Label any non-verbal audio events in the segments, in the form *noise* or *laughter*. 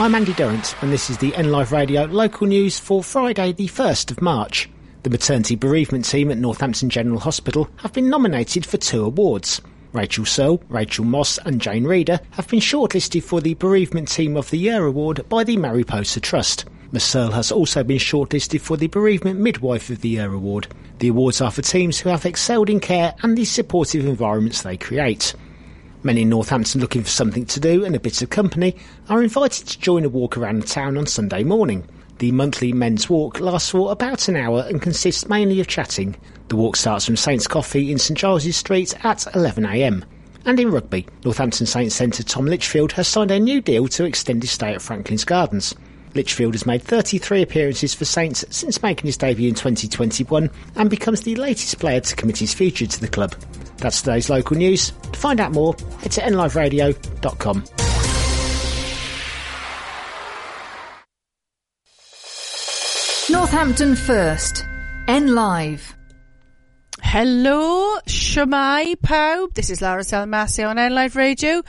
I'm Andy Durrant, and this is the NLive Radio local news for Friday, the 1st of March. The maternity bereavement team at Northampton General Hospital have been nominated for two awards. Rachel Searle, Rachel Moss, and Jane Reeder have been shortlisted for the Bereavement Team of the Year award by the Mariposa Trust. Miss Searle has also been shortlisted for the Bereavement Midwife of the Year award. The awards are for teams who have excelled in care and the supportive environments they create. Many in Northampton looking for something to do and a bit of company are invited to join a walk around the town on Sunday morning. The monthly men's walk lasts for about an hour and consists mainly of chatting. The walk starts from Saints Coffee in St Giles's Street at 11am. And in rugby, Northampton Saints centre Tom Litchfield has signed a new deal to extend his stay at Franklin's Gardens. Litchfield has made 33 appearances for Saints since making his debut in 2021 and becomes the latest player to commit his future to the club. That's today's local news. To find out more, head to nliveradio.com. Northampton First. N Live. Hello, Shemai pawb. This is Lara Salmasi on NLive Radio.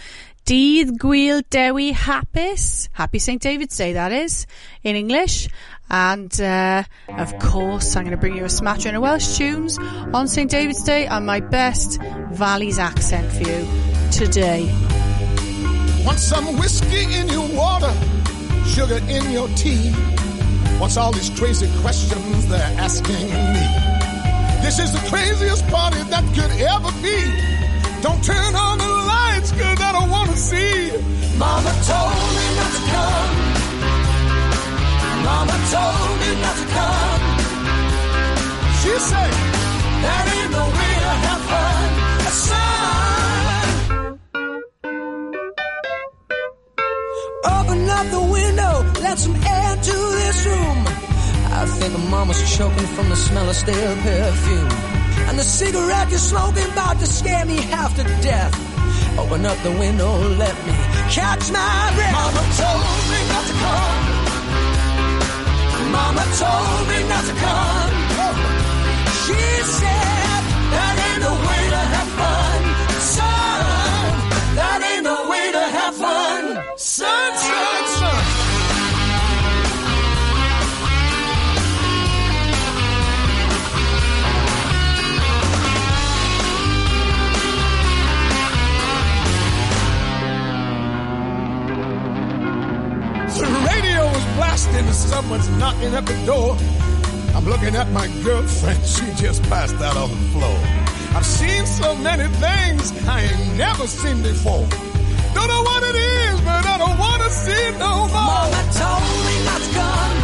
Dydd Gwyl Dewi Hapus. Happy St. David's Day, that is, in English. And, uh, of course, I'm going to bring you a smattering of Welsh tunes on St. David's Day and my best Valleys accent for you today. Want some whiskey in your water, sugar in your tea? What's all these crazy questions they're asking me? This is the craziest party that could ever be. Don't turn on the lights, cause Don't see. Mama told me not to come. Mama told me not to come. She said, that ain't no way to have fun. Son. Open up the window, let some air to this room. I think mama's choking from the smell of stale perfume. And the cigarette you're smoking about to scare me half to death. Open up the window, let me catch my breath. Mama told me not to come. Mama told me not to come. She said, that ain't the way to have fun. Son, that ain't the way to have fun. Son. Blasting and someone's knocking at the door. I'm looking at my girlfriend, she just passed out on the floor. I've seen so many things I ain't never seen before. Don't know what it is, but I don't wanna see it no more. Mama told me not to come.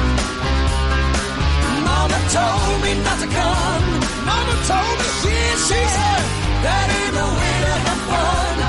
Mama told me not to come. Mama told me she, she said that ain't no way to have fun.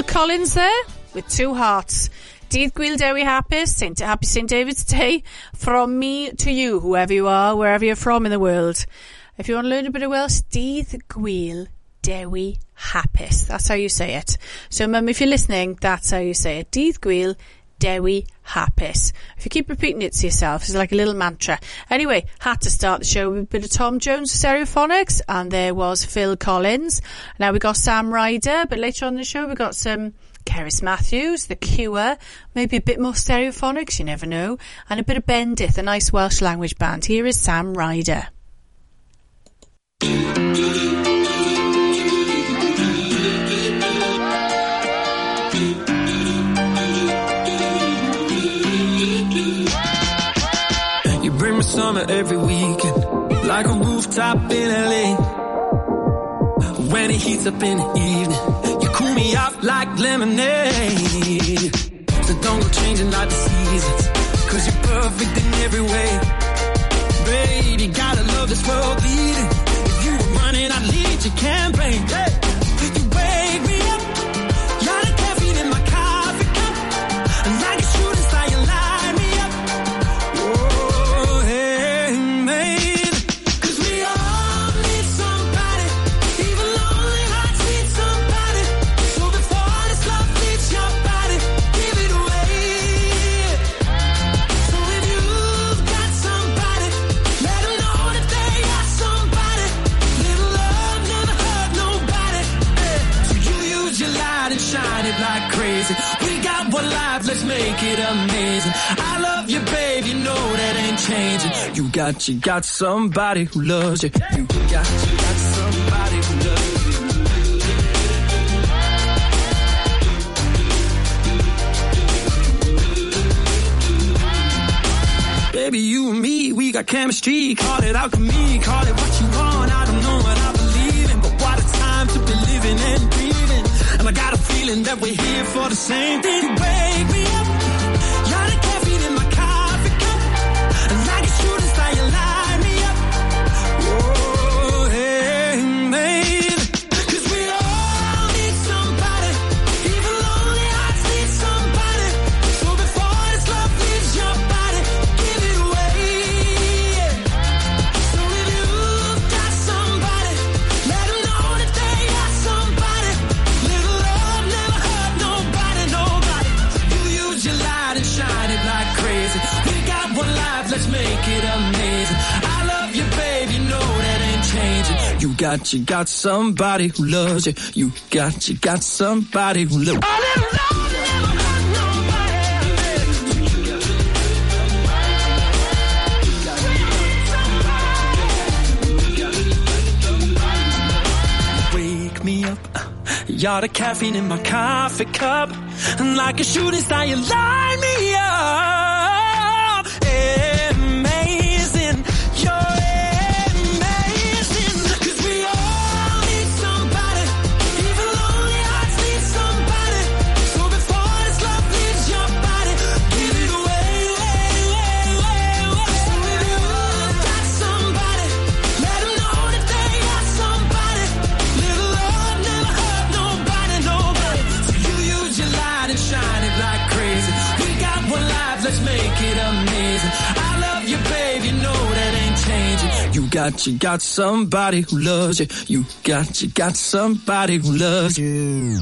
Phil Collins there with two hearts. Dydd Gwyl Dewi Hapus, Saint, Happy St. David's Day, from me to you, whoever you are, wherever you're from in the world. If you want to learn a bit of Welsh, Dydd Gwyl Dewi Hapus. That's how you say it. So, mum, if you're listening, that's how you say it. Dydd Gwyl Dewi Hapus. If you keep repeating it to yourself, it's like a little mantra. Anyway, had to start the show with a bit of Tom Jones Stereophonics, and there was Phil Collins. Now we got Sam Ryder, but later on in the show we got some Cerys Matthews, The Cure, maybe a bit more Stereophonics, you never know, and a bit of Bendith, a nice Welsh language band. Here is Sam Ryder. Summer every weekend, like a rooftop in LA. When it heats up in the evening, you cool me off like lemonade. So don't go changing like the seasons, cause you're perfect in every way. Baby, gotta love this world leading. If you were running, I'd lead your campaign. Hey. Make it amazing. I love you, babe, you know that ain't changing. You got, you got somebody who loves you. You got, you got somebody who loves you. Baby, you and me, we got chemistry. Call it alchemy, call it what you want. I don't know what I believe in, but what a time to be living and breathing. And I got a feeling that we're here for the same thing. You got, you got somebody who loves you. You got, you got somebody who loves you. You're the caffeine in my coffee cup. And like a shooting star, you light me up. got, you got somebody who loves you. You got, you got somebody who loves you.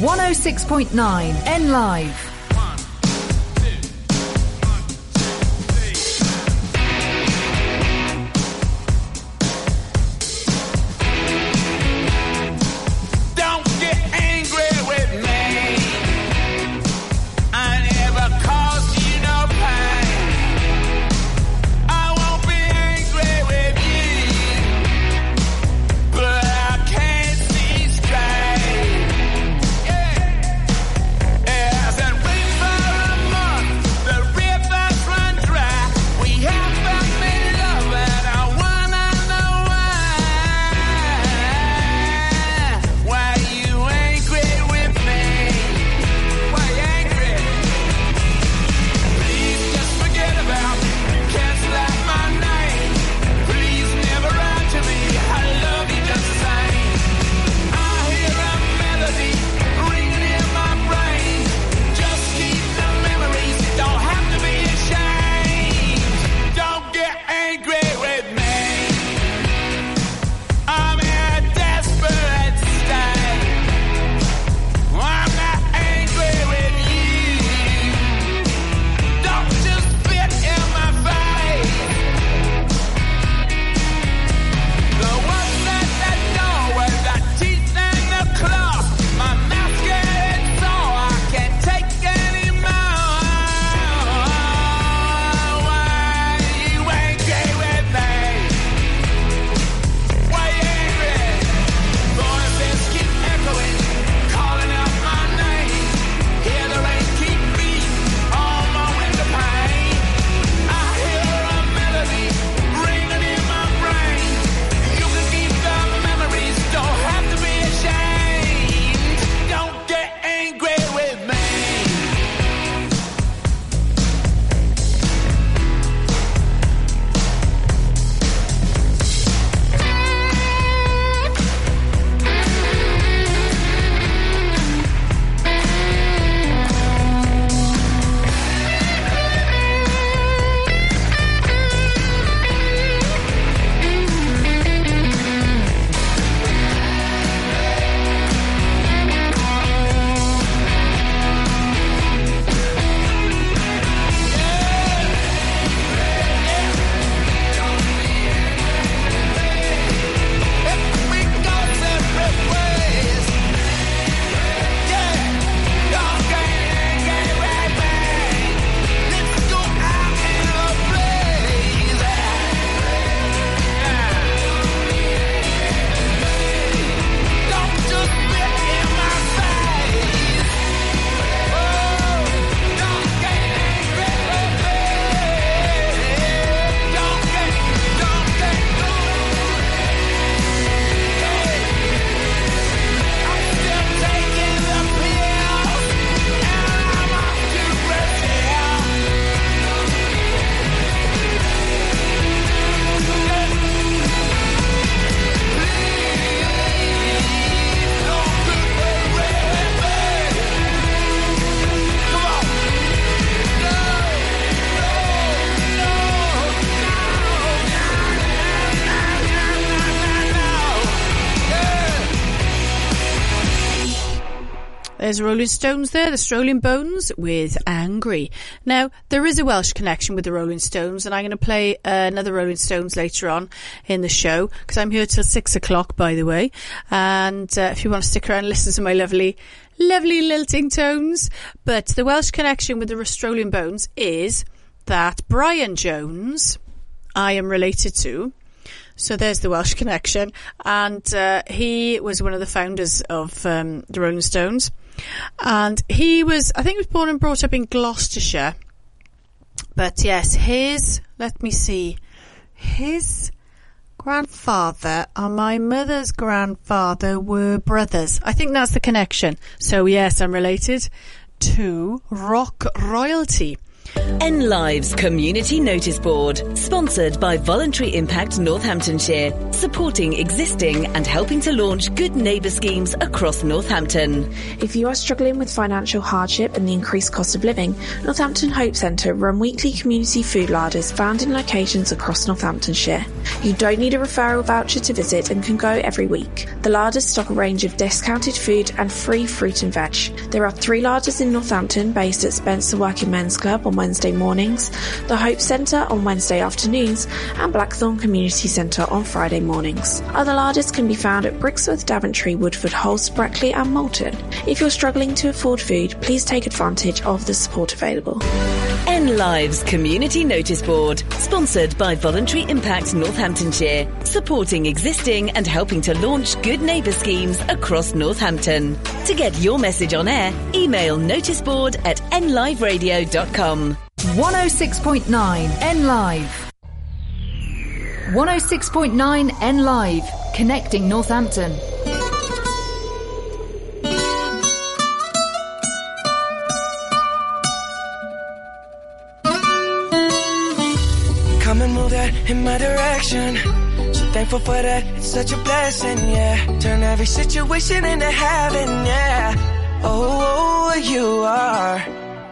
106.9 N Live. There's Rolling Stones there, the Strolling Bones with Angry. Now, there is a Welsh connection with the Rolling Stones, and I'm going to play uh, another Rolling Stones later on in the show, because I'm here till six o'clock, by the way. And uh, if you want to stick around and listen to my lovely, lovely lilting tones. But the Welsh connection with the Strolling Bones is that Brian Jones, I am related to, so there's the Welsh connection. And uh, he was one of the founders of um, the Rolling Stones. And he was, I think he was born and brought up in Gloucestershire. But yes, his, let me see, his grandfather and my mother's grandfather were brothers. I think that's the connection. So yes, I'm related to rock royalty. N Lives Community Notice Board, sponsored by Voluntary Impact Northamptonshire, supporting existing and helping to launch good neighbour schemes across Northampton. If you are struggling with financial hardship and the increased cost of living, Northampton Hope Centre run weekly community food larders found in locations across Northamptonshire. You don't need a referral voucher to visit and can go every week. The larders stock a range of discounted food and free fruit and veg. There are three larders in Northampton based at Spencer Working Men's Club on Wednesday mornings, the Hope Centre on Wednesday afternoons, and Blackthorn Community Centre on Friday mornings. Other larders can be found at Brixworth, Daventry, Woodford, Halse, Brackley, and Moulton. If you're struggling to afford food, please take advantage of the support available. N Lives Community Notice Board, sponsored by Voluntary Impact Northamptonshire, supporting existing and helping to launch good neighbour schemes across Northampton. To get your message on air, email noticeboard at nliveradio.com. 106.9 N Live. 106.9 N Live. Connecting Northampton. Come and move that in my direction. So thankful for that, it's such a blessing, yeah. Turn every situation into heaven, yeah. Oh, oh, oh you are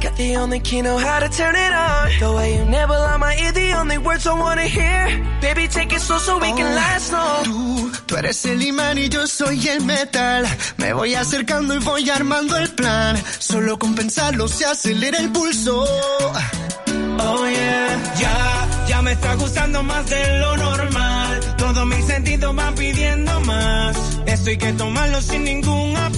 Got the only key, know how to turn it on. The way you nibble on my ear, the only words I wanna hear. Baby, take it slow so we can last long. Tú, tú eres el imán y yo soy el metal. Me voy acercando y voy armando el plan. Solo con pensarlo se acelera el pulso. Oh yeah, ya, ya me está gustando más de lo normal. Todos mis sentidos van pidiendo más. Esto hay que tomarlo sin ningún apuro.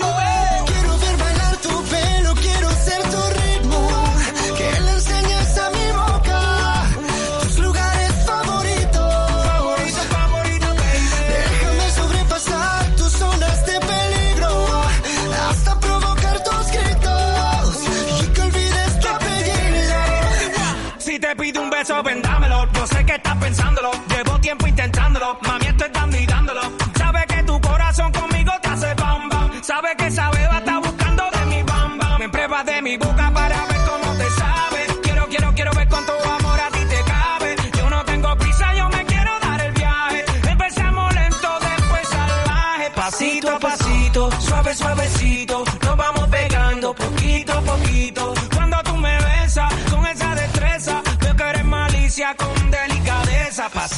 que estás pensándolo. Llevo tiempo intentándolo. Mami, estoy dando y dándolo. Sabe que tu corazón conmigo te hace bam bam. Sabe que esa beba está buscando de mi bam bam. Me pruebas de mi boca para ver cómo te sabe. Quiero, quiero, quiero ver cuánto amor a ti te cabe. Yo no tengo prisa, yo me quiero dar el viaje. Empezamos lento, después salvaje. Pasito a pasito, suave, suavecito. Nos vamos pegando poquito a poquito.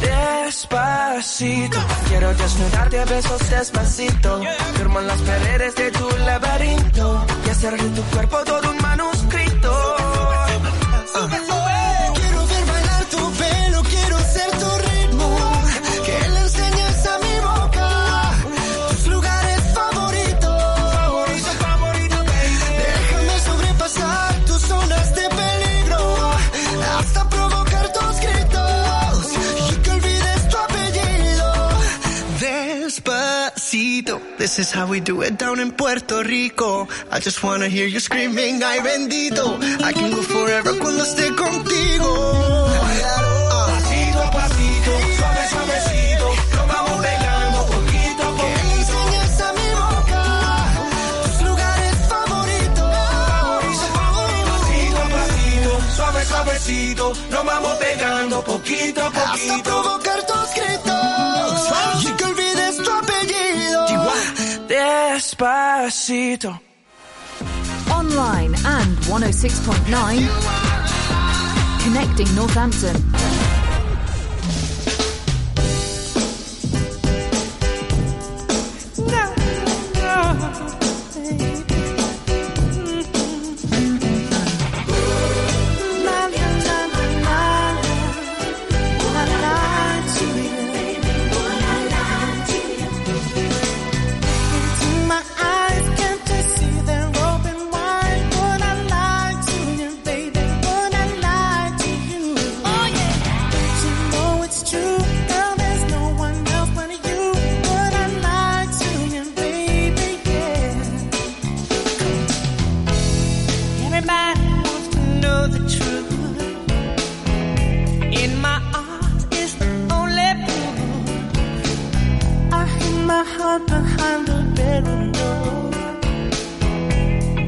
Despacito, quiero desnudarte a besos despacito. Firmo las paredes de tu laberinto y hacer de tu cuerpo todo un manuscrito. This is how we do it down in Puerto Rico. I just wanna hear you screaming, ay bendito. I can go forever cuando esté contigo. Pasito a pasito, suave suavecito, lo vamos pegando poquito a poquito. Que enseñes a mi boca tus lugares favoritos. Favorito, favorito. Pasito a pasito, suave suavecito, lo vamos pegando poquito a poquito. Hasta provocar Despacito. Online and 106.9. Connecting Northampton. Behind the bedroom door.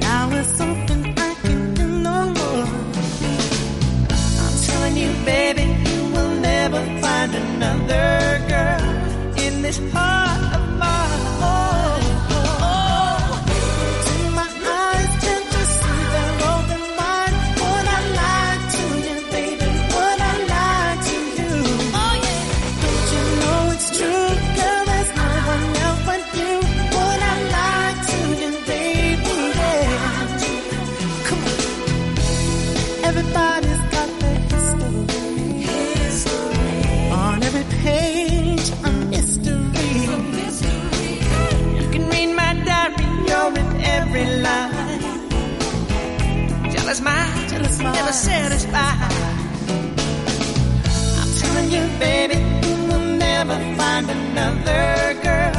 Now it's something I can. I'm telling you, baby, you will never find another Jealous mind, jealous mind, never satisfied. I'm telling you, baby, you will never find another girl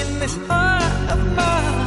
in this heart of mine.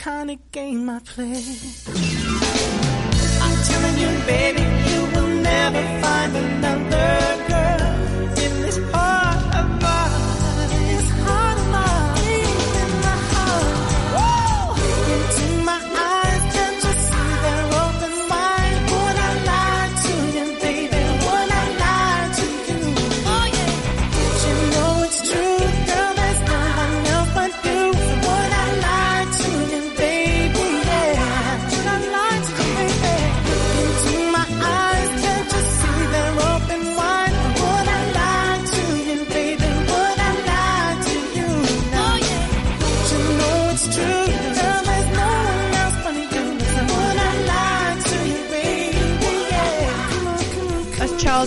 Kind of game I play. I'm telling you, baby, you will never find another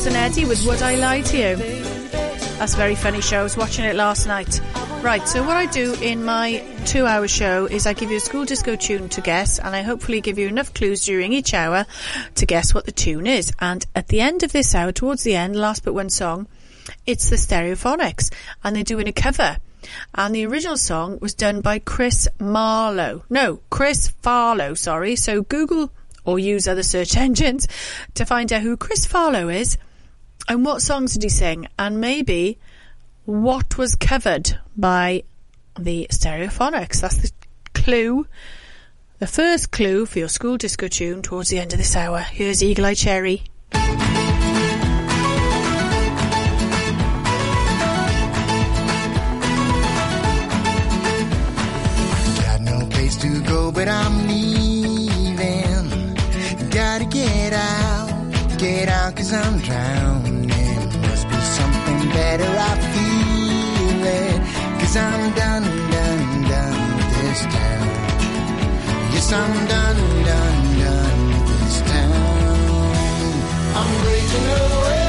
That's and Eddie with Would I Lie to You? That's a very funny show. I was watching it last night. Right, so what I do in my two hour show is I give you a school disco tune to guess and I hopefully give you enough clues during each hour to guess what the tune is. And at the end of this hour, towards the end, last but one song, it's the Stereophonics and they're doing a cover. And the original song was done by Chris Marlowe. No, Chris Farlowe, sorry. So Google or use other search *laughs* engines to find out who Chris Farlowe is and what songs did he sing and maybe what was covered by the Stereophonics. That's the clue. The first clue for your school disco tune towards the end of this hour. Here's Eagle Eye Cherry. Got no place to go, but I'm leaving. Gotta get out, get out, cause I'm drowning. I'm done, done, done with this town. I'm breaking away,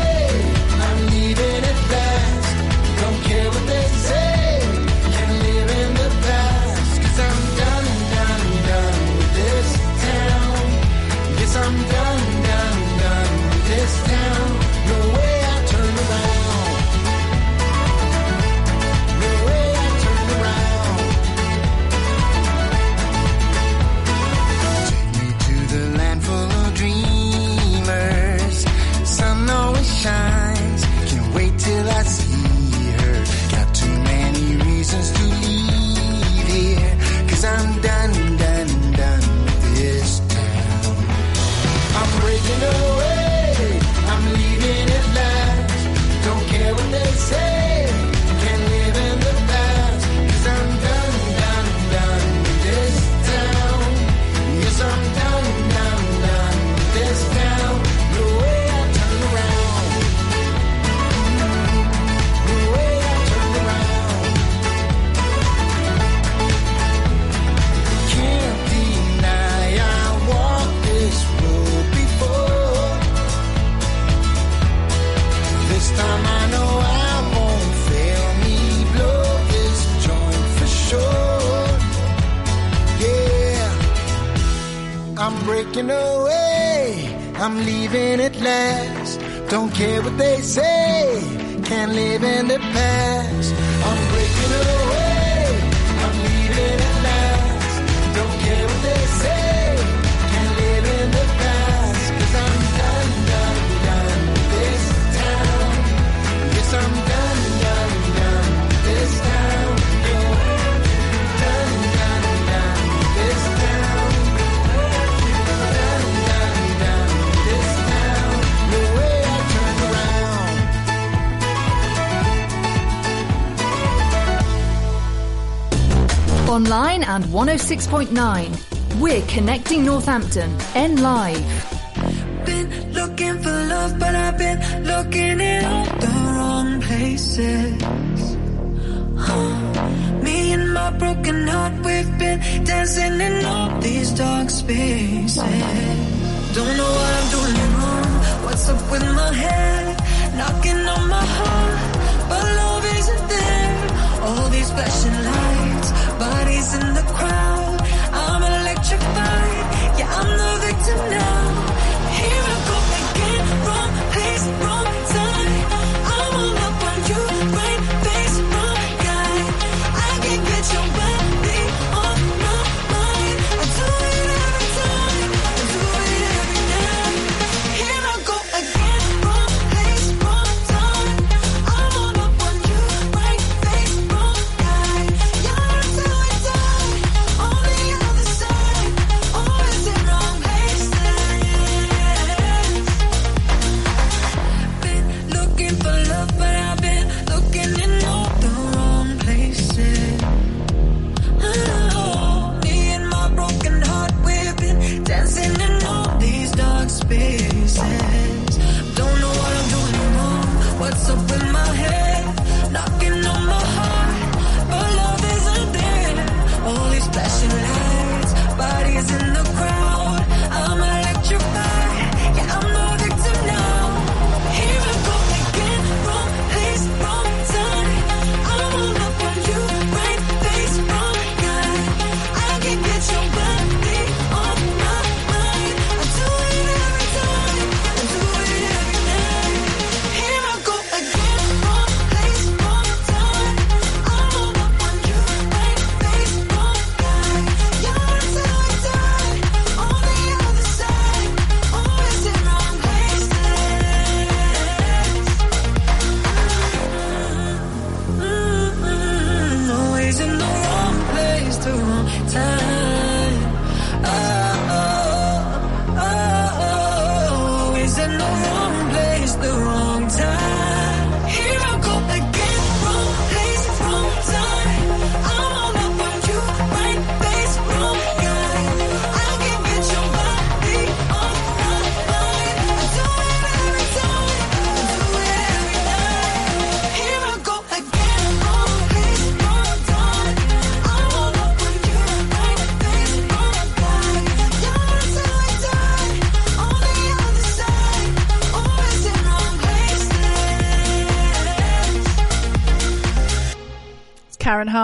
106.9. We're connecting Northampton. N Live. Been looking for love, but I've been looking in all the wrong places. Me and my broken heart, we've been dancing in all these dark spaces. Don't know what I'm doing wrong. What's up with my head? Knocking on my heart, but love isn't there. All these flashing lights, in the crowd. I'm electrified. Yeah, I'm the victim now. Here I go again, wrong place, wrong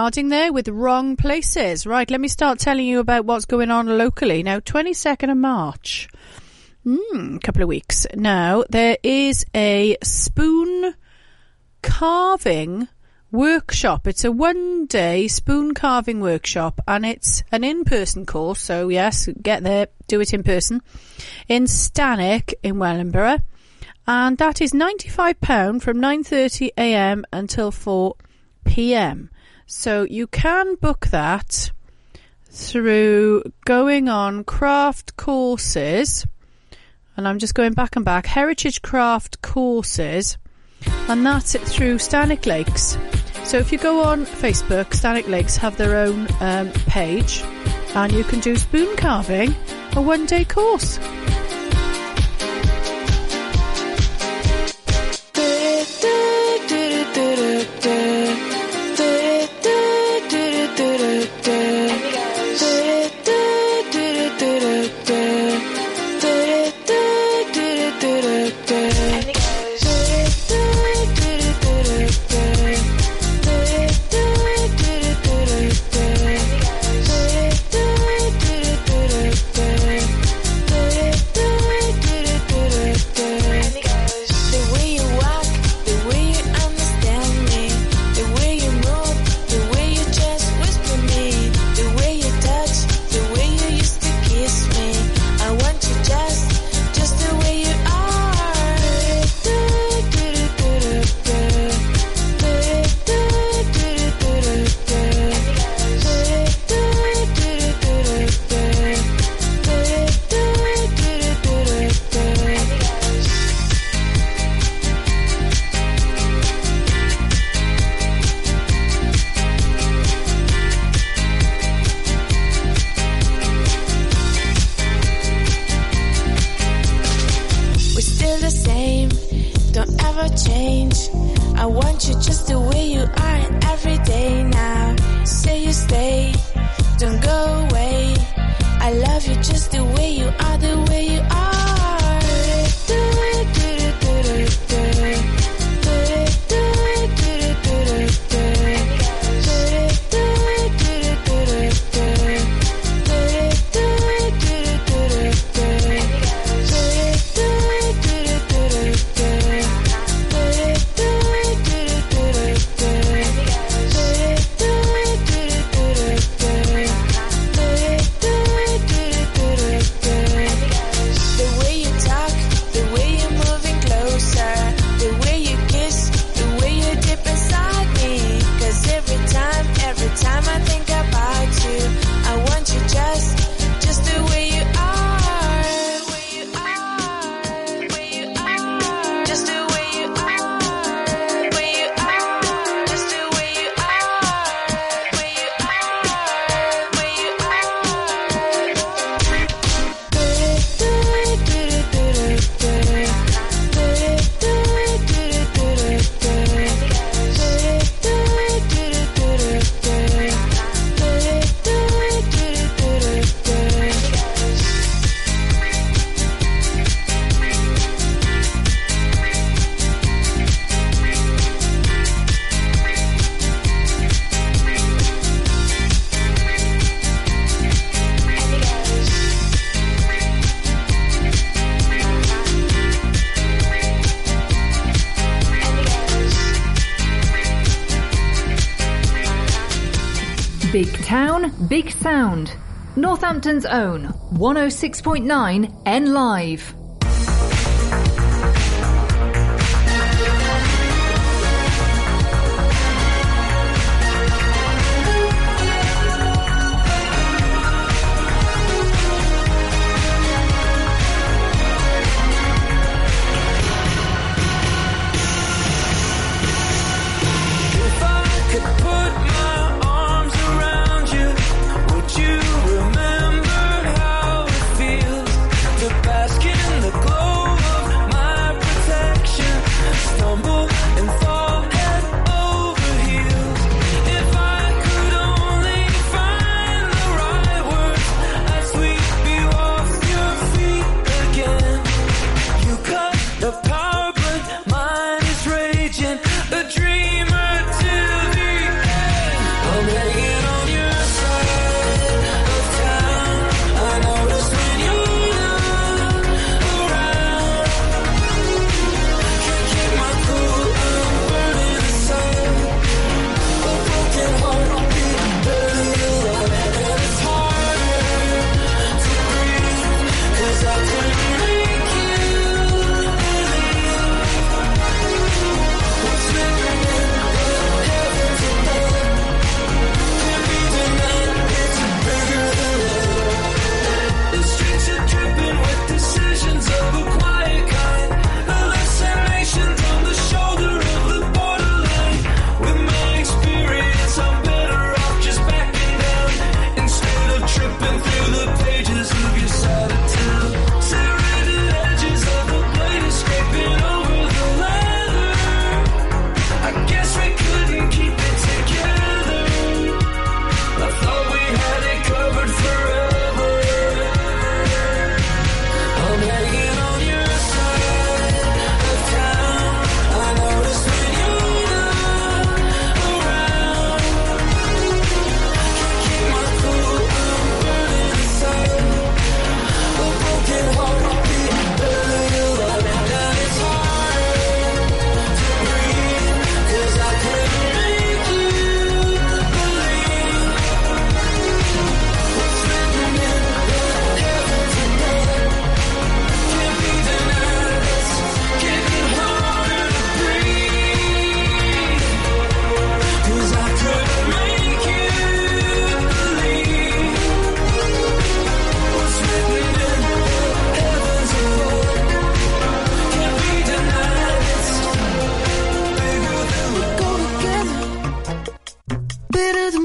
Harding there with Wrong Places. Right, let me start telling you about what's going on locally. Now, 22nd of March, a couple of weeks. Now, there is a spoon carving workshop. It's a one day spoon carving workshop and it's an in person course. So, yes, get there, do it in person in Stanwick in Wellingborough. And that is £95 from 9.30am until 4pm. So you can book that through going on craft courses. And I'm just going back and back. Heritage craft courses. And that's it through Stanwick Lakes. So if you go on Facebook, Stanwick Lakes have their own um, page. And you can do spoon carving, a one day course. the way you are every day now. Say you stay, don't go away. I love you just Big Sound, Northampton's own 106.9 N Live.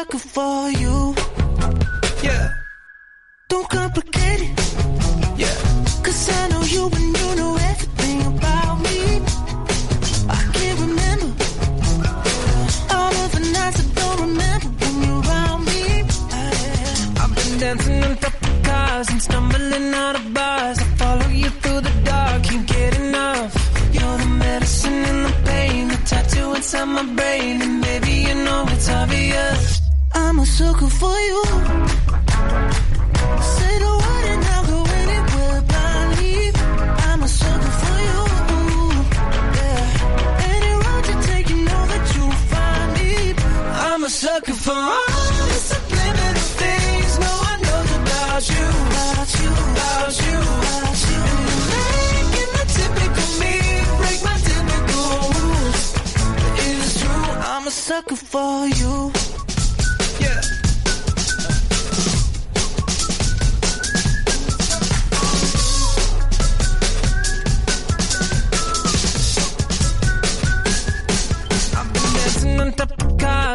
sucker for you. Yeah. Don't complicate it. Yeah. Cause I know you and you know everything about me. I can't remember all of the nights I don't remember when you're around me. I've been dancing on top of cars and stumbling out of bars. I follow you through the dark, can't get enough. You're the medicine and the pain, the tattoo inside my brain. And baby, you know it's obvious sucker for you. Say the word and I'll go anywhere blindly. I'm a sucker for you. Yeah. Any road you take, you know that you'll find me. I'm a sucker for all the subliminal things no one knows about you. About you, about you, about you. And you're making the typical me break my typical rules. It is true, I'm a sucker for you.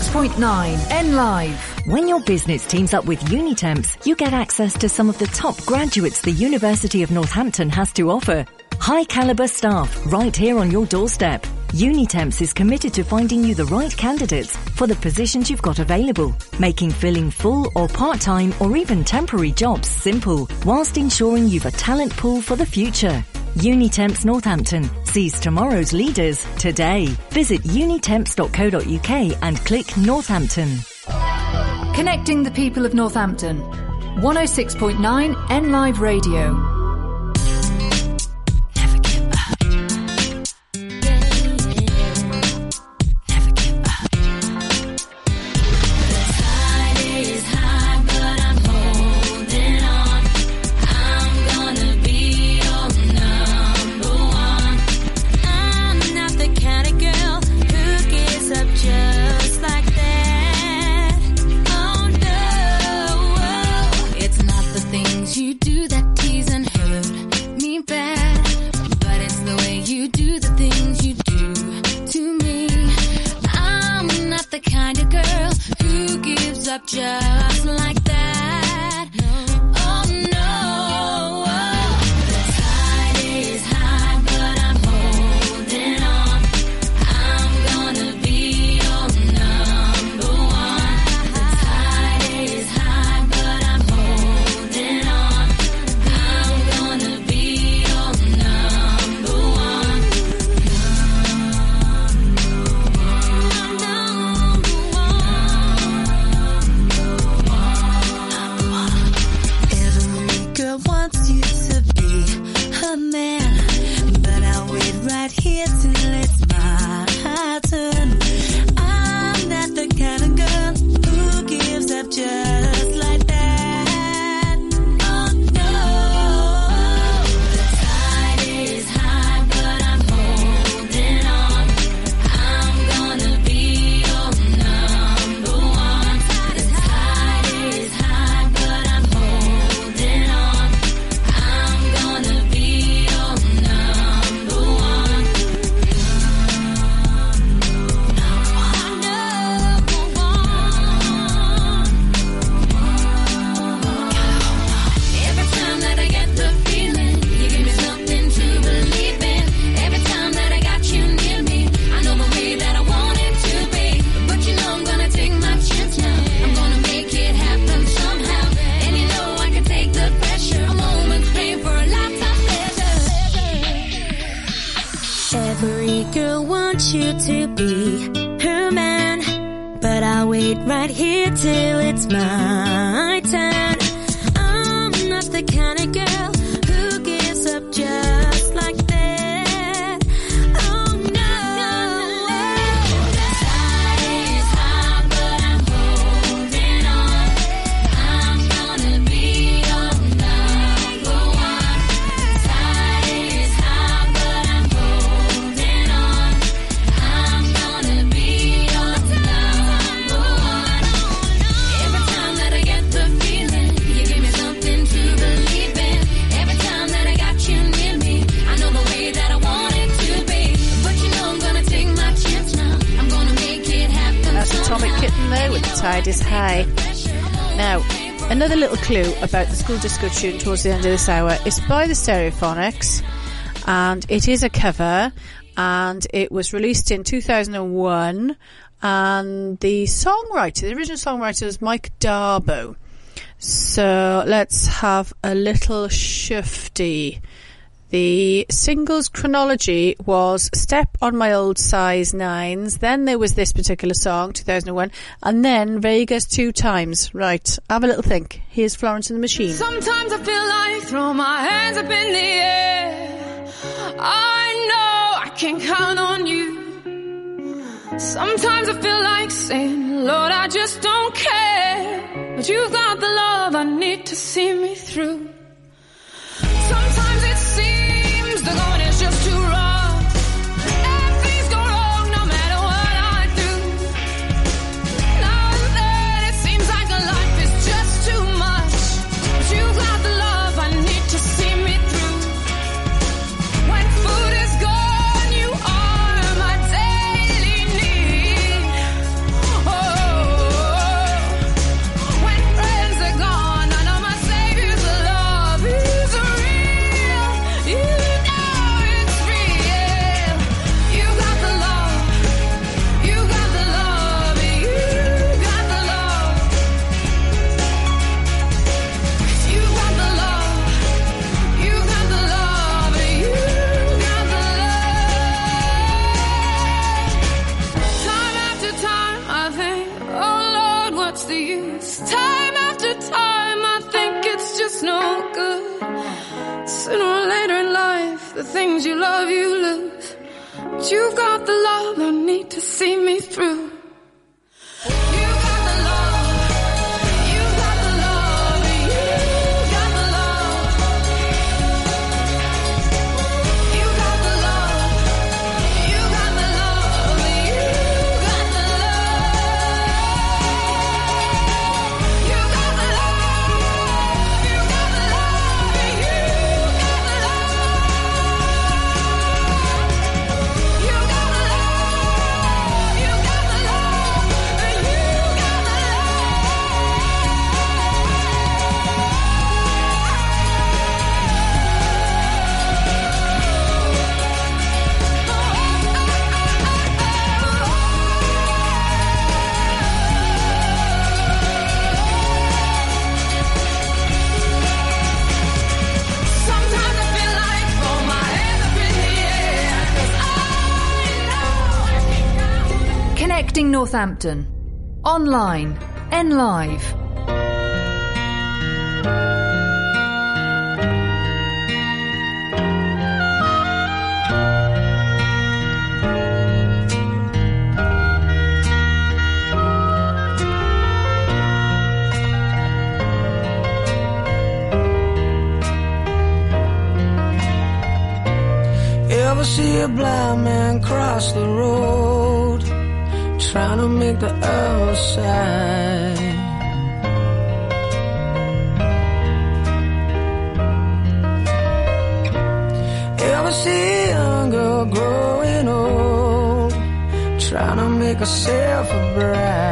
106.9 N Live. When your business teams up with Unitemps, you get access to some of the top graduates the University of Northampton has to offer. High caliber staff right here on your doorstep. Unitemps is committed to finding you the right candidates for the positions you've got available, making filling full or part-time or even temporary jobs simple, whilst ensuring you've a talent pool for the future. Unitemps Northampton sees tomorrow's leaders today. Visit unitemps.co.uk and click Northampton. Connecting the people of Northampton. 106.9 N Live Radio. Disco tune towards the end of this hour is by the Stereophonics, and it is a cover, and it was released in 2001, and the songwriter, the original songwriter was Mike d'Abo. So let's have a little shifty. The singles chronology was Step on My Old Size Nines, then there was this particular song, 2001, and then Vegas two times. Right, have a little think. Here's Florence and the Machine. Sometimes I feel like throw my hands up in the air. I know I can count on you. Sometimes I feel like saying, Lord, I just don't care. But you've got the love I need to see me through. Sometimes it seems the going is just too rough. Northampton. Online. Live. See a blind man cross the road, trying to make the other side? Ever see a young girl growing old, trying to make herself a bride?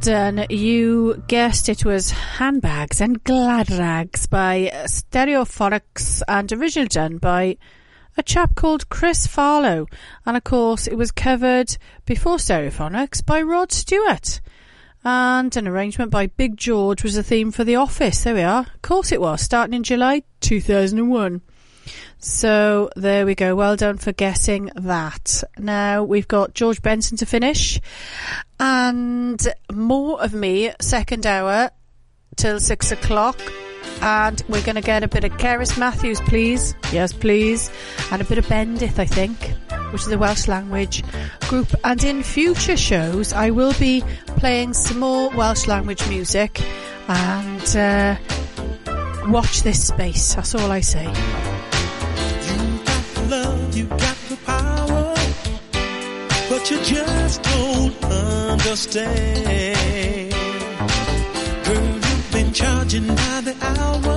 Done. You guessed it was Handbags and Glad Rags by Stereophonics and originally done by a chap called Chris Farlowe. And of course, it was covered before Stereophonics by Rod Stewart. And an arrangement by Big George was the theme for The Office. There we are. Of course it was, starting in July 2001. So there we go. Well done for guessing that. Now we've got George Benson to finish and more of me, second hour till six o'clock. And we're going to get a bit of Cerys Matthews, please. Yes, please. And a bit of Bendith, I think, which is a Welsh language group. And in future shows, I will be playing some more Welsh language music. And uh, watch this space. That's all I say. But you just don't understand. Girl, you've been charging by the hour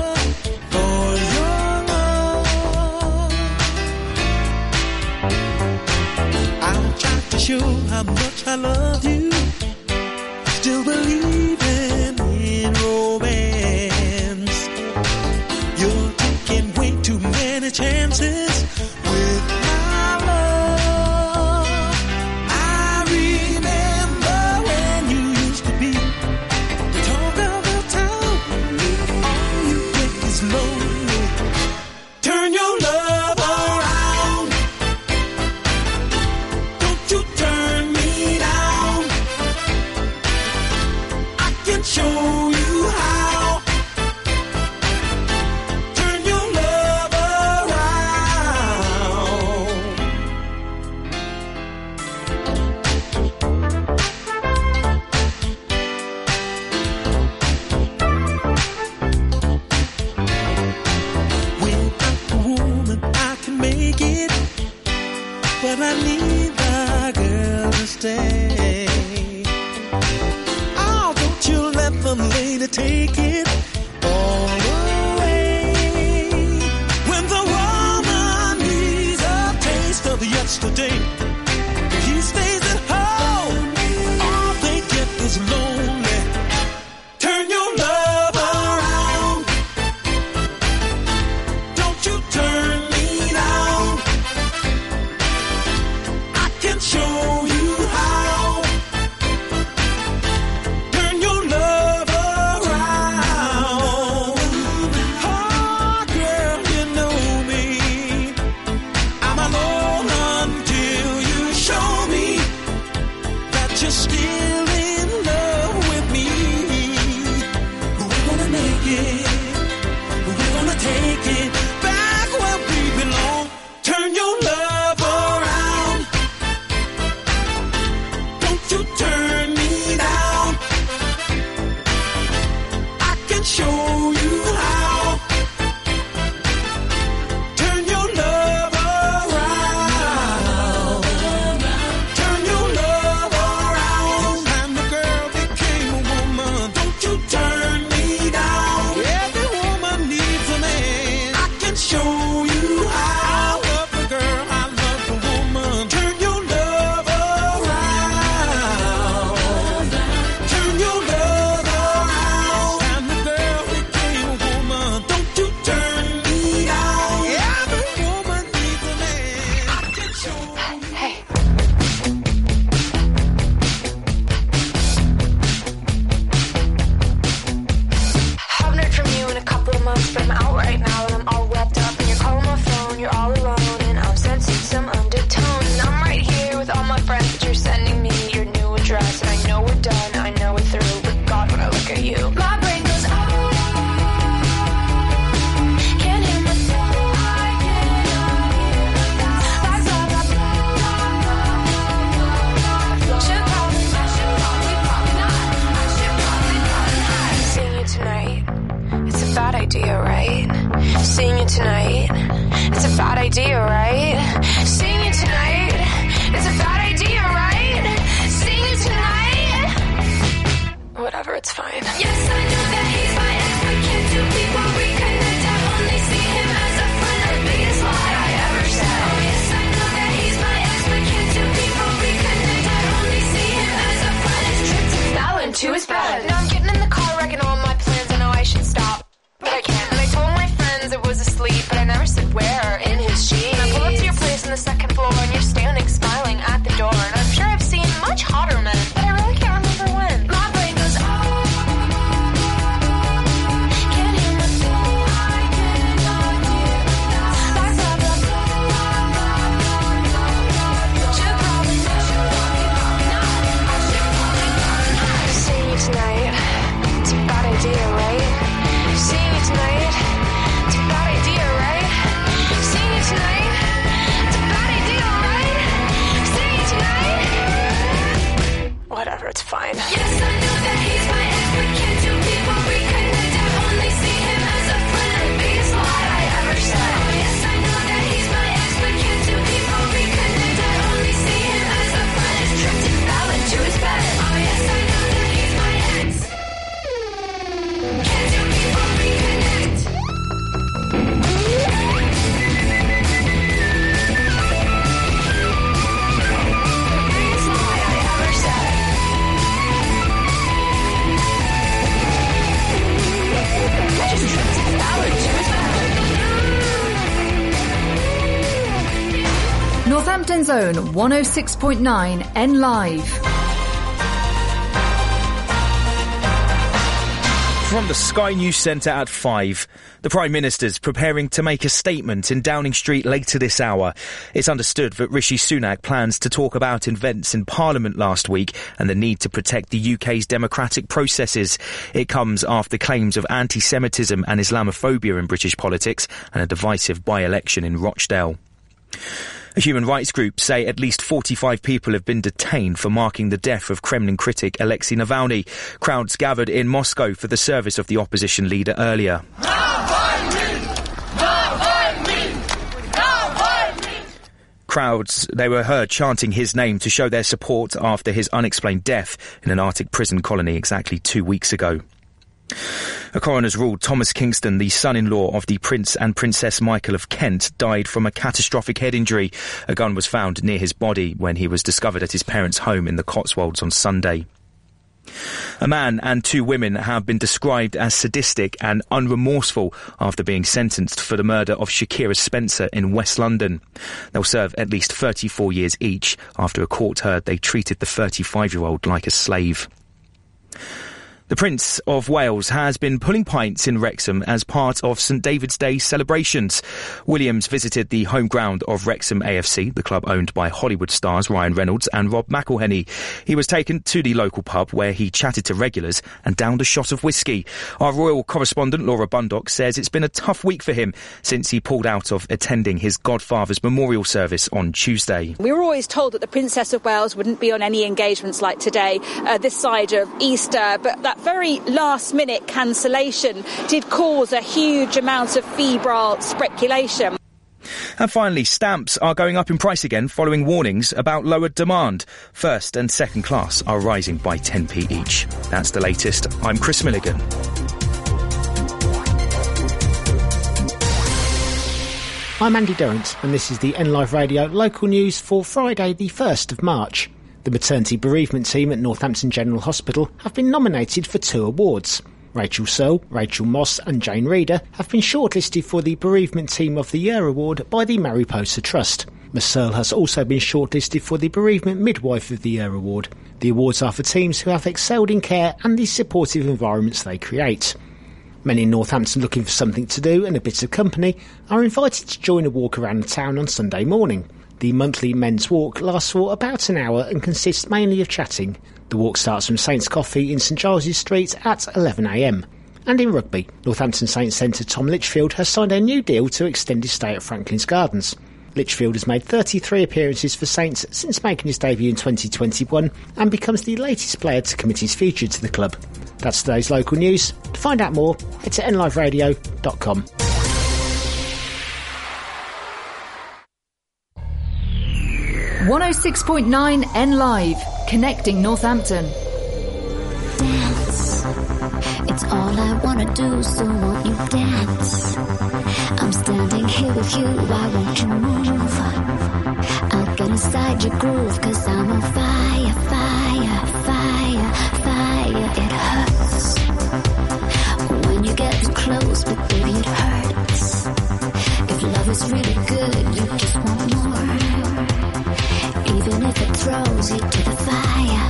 106.9 N Live. From the Sky News Centre at 5, the Prime Minister's preparing to make a statement in Downing Street later this hour. It's understood that Rishi Sunak plans to talk about events in Parliament last week and the need to protect the UK's democratic processes. It comes after claims of anti-Semitism and Islamophobia in British politics and a divisive by-election in Rochdale. Human rights group say at least 45 people have been detained for marking the death of Kremlin critic Alexei Navalny. Crowds gathered in Moscow for the service of the opposition leader earlier. Crowds, they were heard chanting his name to show their support after his unexplained death in an Arctic prison colony exactly two weeks ago. A coroner's ruled Thomas Kingston, the son-in-law of the Prince and Princess Michael of Kent, died from a catastrophic head injury. A gun was found near his body when he was discovered at his parents' home in the Cotswolds on Sunday. A man and two women have been described as sadistic and unremorseful after being sentenced for the murder of Shakira Spencer in West London. They'll serve at least 34 years each after a court heard they treated the 35-year-old like a slave. The Prince of Wales has been pulling pints in Wrexham as part of St David's Day celebrations. Williams visited the home ground of Wrexham AFC, the club owned by Hollywood stars Ryan Reynolds and Rob McElhenney. He was taken to the local pub where he chatted to regulars and downed a shot of whiskey. Our royal correspondent Laura Bundock says it's been a tough week for him since he pulled out of attending his godfather's memorial service on Tuesday. We were always told that the Princess of Wales wouldn't be on any engagements like today, uh, this side of Easter, but that very last minute cancellation did cause a huge amount of febrile speculation. And finally, stamps are going up in price again following warnings about lowered demand. First and second class are rising by 10p each. That's the latest. I'm Chris Milligan. I'm Andy Durrant, and this is the N Live Radio local news for Friday, the 1st of March. The maternity bereavement team at Northampton General Hospital have been nominated for two awards. Rachel Searle, Rachel Moss, and Jane Reeder have been shortlisted for the Bereavement Team of the Year award by the Mariposa Trust. Miss Searle has also been shortlisted for the Bereavement Midwife of the Year award. The awards are for teams who have excelled in care and the supportive environments they create. Many in Northampton looking for something to do and a bit of company are invited to join a walk around the town on Sunday morning. The monthly men's walk lasts for about an hour and consists mainly of chatting. The walk starts from Saints Coffee in St Giles's Street at 11am. And in rugby, Northampton Saints centre Tom Litchfield has signed a new deal to extend his stay at Franklin's Gardens. Litchfield has made 33 appearances for Saints since making his debut in 2021 and becomes the latest player to commit his future to the club. That's today's local news. To find out more, head to nliveradio.com. One hundred six point nine N Live, connecting Northampton. dance. It's all I wanna do, so won't you dance? I'm standing here with you, why won't you move? I'll get inside your groove, cause I'm on fire, fire, fire, fire. It hurts when you get too close, but baby, it hurts. If love is really good, you just want throws you to the fire,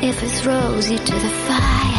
if it throws you to the fire, fire,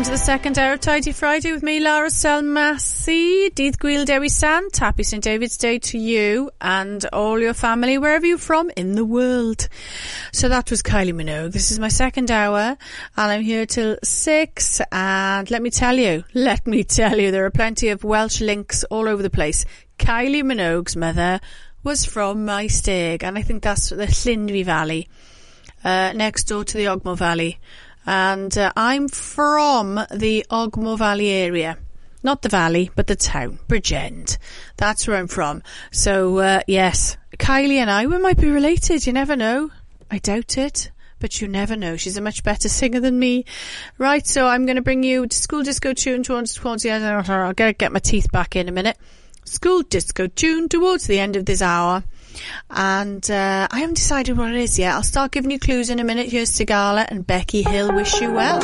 Welcome to the second hour of Tidy Friday with me, Lara Selmassy. Dydd Gwyl Dewi Sant. Happy St. David's Day to you and all your family, wherever you're from in the world. So that was Kylie Minogue. This is my second hour and I'm here till six. And let me tell you, *laughs* let me tell you, there are plenty of Welsh links all over the place. Kylie Minogue's mother was from Maesteg and I think that's the Llynfi Valley uh, next door to the Ogmore Valley. And uh, I'm from the Ogmore Valley area. Not the valley, but the town, Bridgend. That's where I'm from. So, uh, yes, Kylie and I, we might be related. You never know. I doubt it. But you never know. She's a much better singer than me. Right, so I'm going to bring you school disco tune towards, towards the end. I'll get, get my teeth back in a minute. School disco tune towards the end of this hour. And uh, I haven't decided what it is yet. I'll start giving you clues in a minute. Here's Sigala and Becky Hill. Wish you well.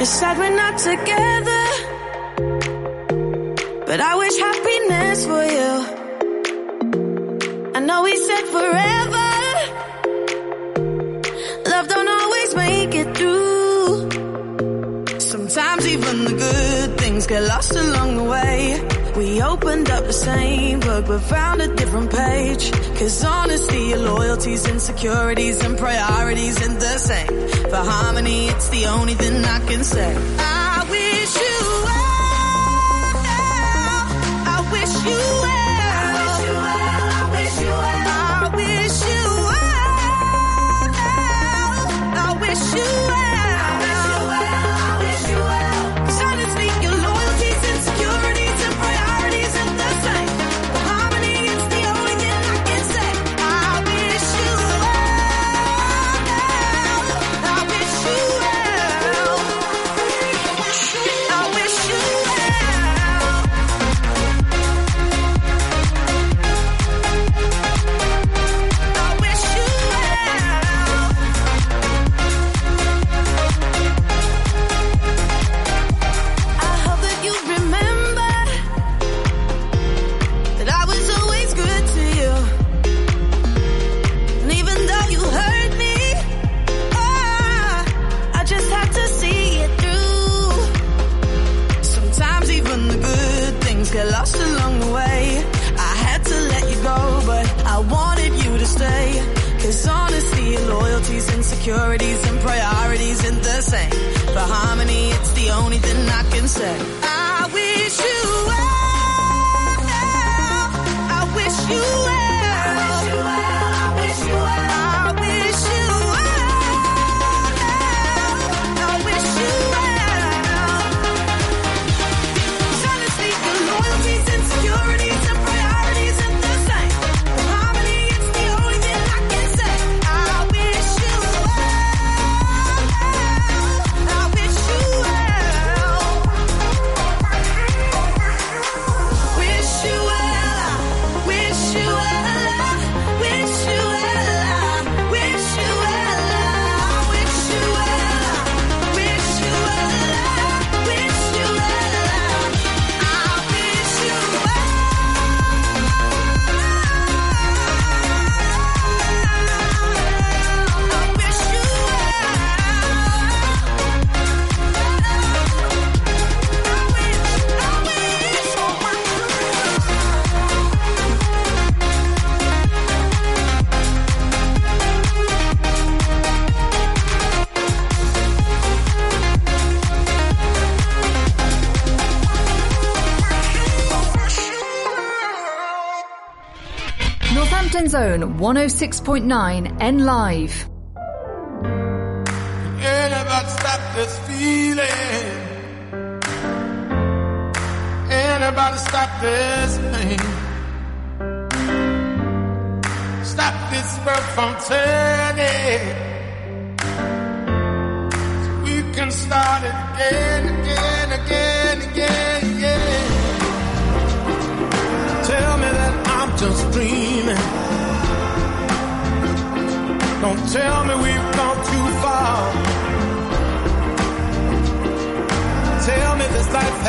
It's sad we're not together, but I wish happiness for you. I know we said forever. Love don't always make it through. Sometimes even the good things get lost along the way. We opened up the same book but found a different page. Cause honesty, your loyalties, insecurities, and priorities in the same. For harmony, it's the only thing I can say. I wish you well. I wish you well. You insecurities, and priorities ain't the same. For harmony, it's the only thing I can say. Northampton's 106.9 N Live.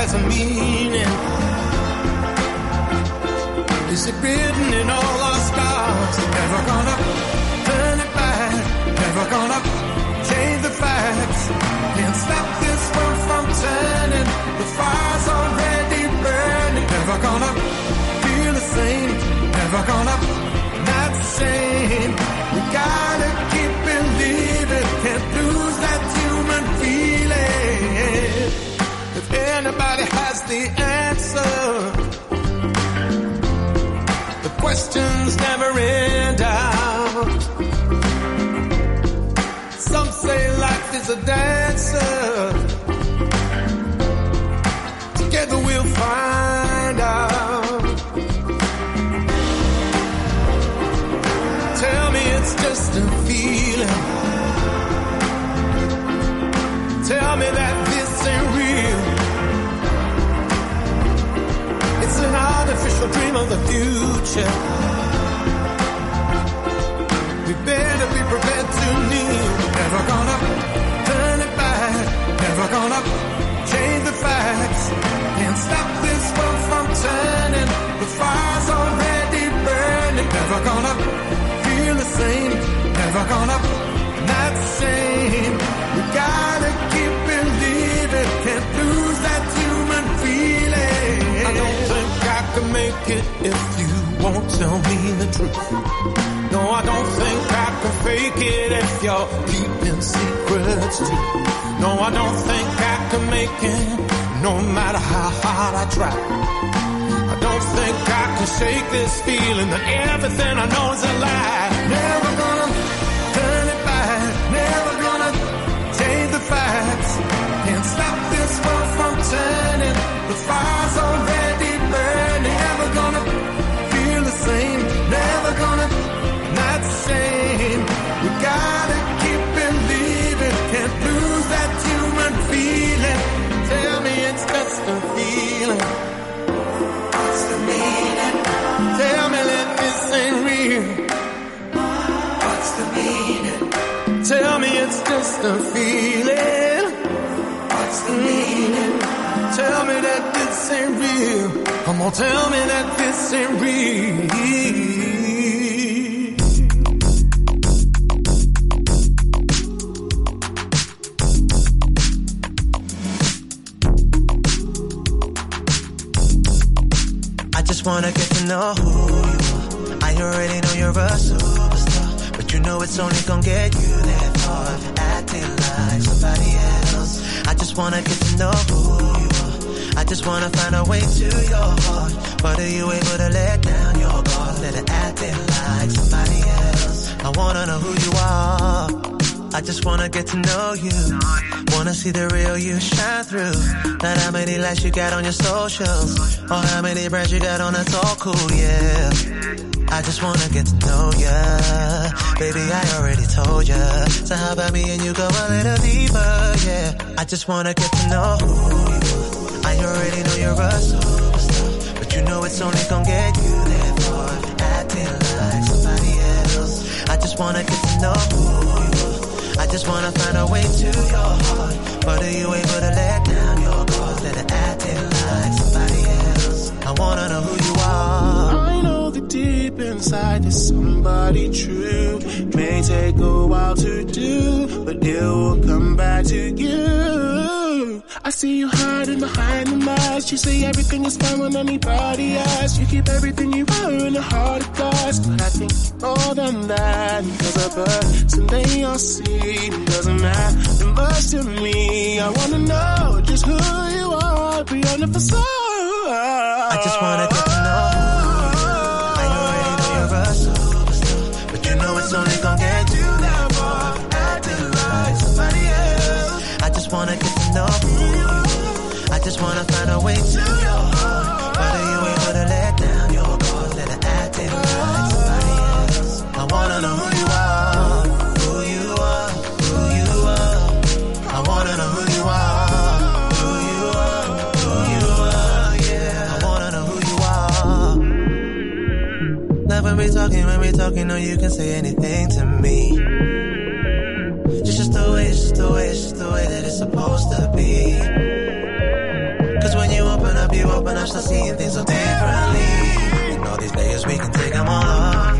Has a meaning. Is it written in all our stars? Never gonna turn it back. Never gonna change the facts. Can't stop this world from turning. The fire's already burning. Never gonna feel the same. Never gonna not the same. We gotta keep believing. Anybody has the answer, the questions never end out. Some say life is a dancer. Together we'll find out. Tell me it's just a feeling. Tell me that this ain't real. Artificial dream of the future. We better be prepared to kneel. Never gonna turn it back. Never gonna change the facts. Can't stop this world from turning. The fire's already burning. Never gonna feel the same. Never gonna not the same. We gotta keep believing. Can't lose that. Tell me the truth. No, I don't think I can fake it if you're keeping secrets too. No, I don't think I can make it, no matter how hard I try. I don't think I can shake this feeling that everything I know is a lie. Never gonna On, tell me that this ain't real. I just wanna get to know who you are. I already know you're a superstar, but you know it's only gonna get you that far. Acting like somebody else. I just wanna get to know who just wanna find a way to your heart. But are you able to let down your guard? Let it acting like somebody else. I wanna know who you are. I just wanna get to know you. Wanna see the real you shine through. Not how many likes you got on your socials. Or how many brands you got on that's all cool, yeah. I just wanna get to know ya. Baby, I already told ya. So how about me and you go a little deeper, yeah. I just wanna get to know. I already know you're a superstar. But you know it's only gonna get you that far. Acting like somebody else. I just wanna get to know who you are. I just wanna find a way to your heart. But are you able to let down your guard? It acting like somebody else. I wanna know who you are. I know the deep inside there's somebody true. May take a while to do, but it will come back to you. I see you hiding behind the mask. You say everything is fine when anybody asks. You keep everything you are in a heart of glass. But I think more than that. Cause a person they all see doesn't matter much to me. I wanna know just who you are beyond the facade. I just wanna just wanna find a way to your heart. But you able to let down your guard? Let it acting like somebody else. I wanna know who you are, who you are, who you are. I wanna know who you are, who you are, who you are. Yeah, I wanna know who you are. When we talking, when we talking, no, you can say anything to me. It's just the way, it's just the way, it's just the way that it's supposed to be. You open up, start seeing things so differently. And all these layers, we can take them all off.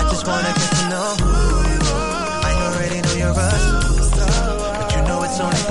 I just wanna get to know who you are. I already know you're superstar, but you know it's only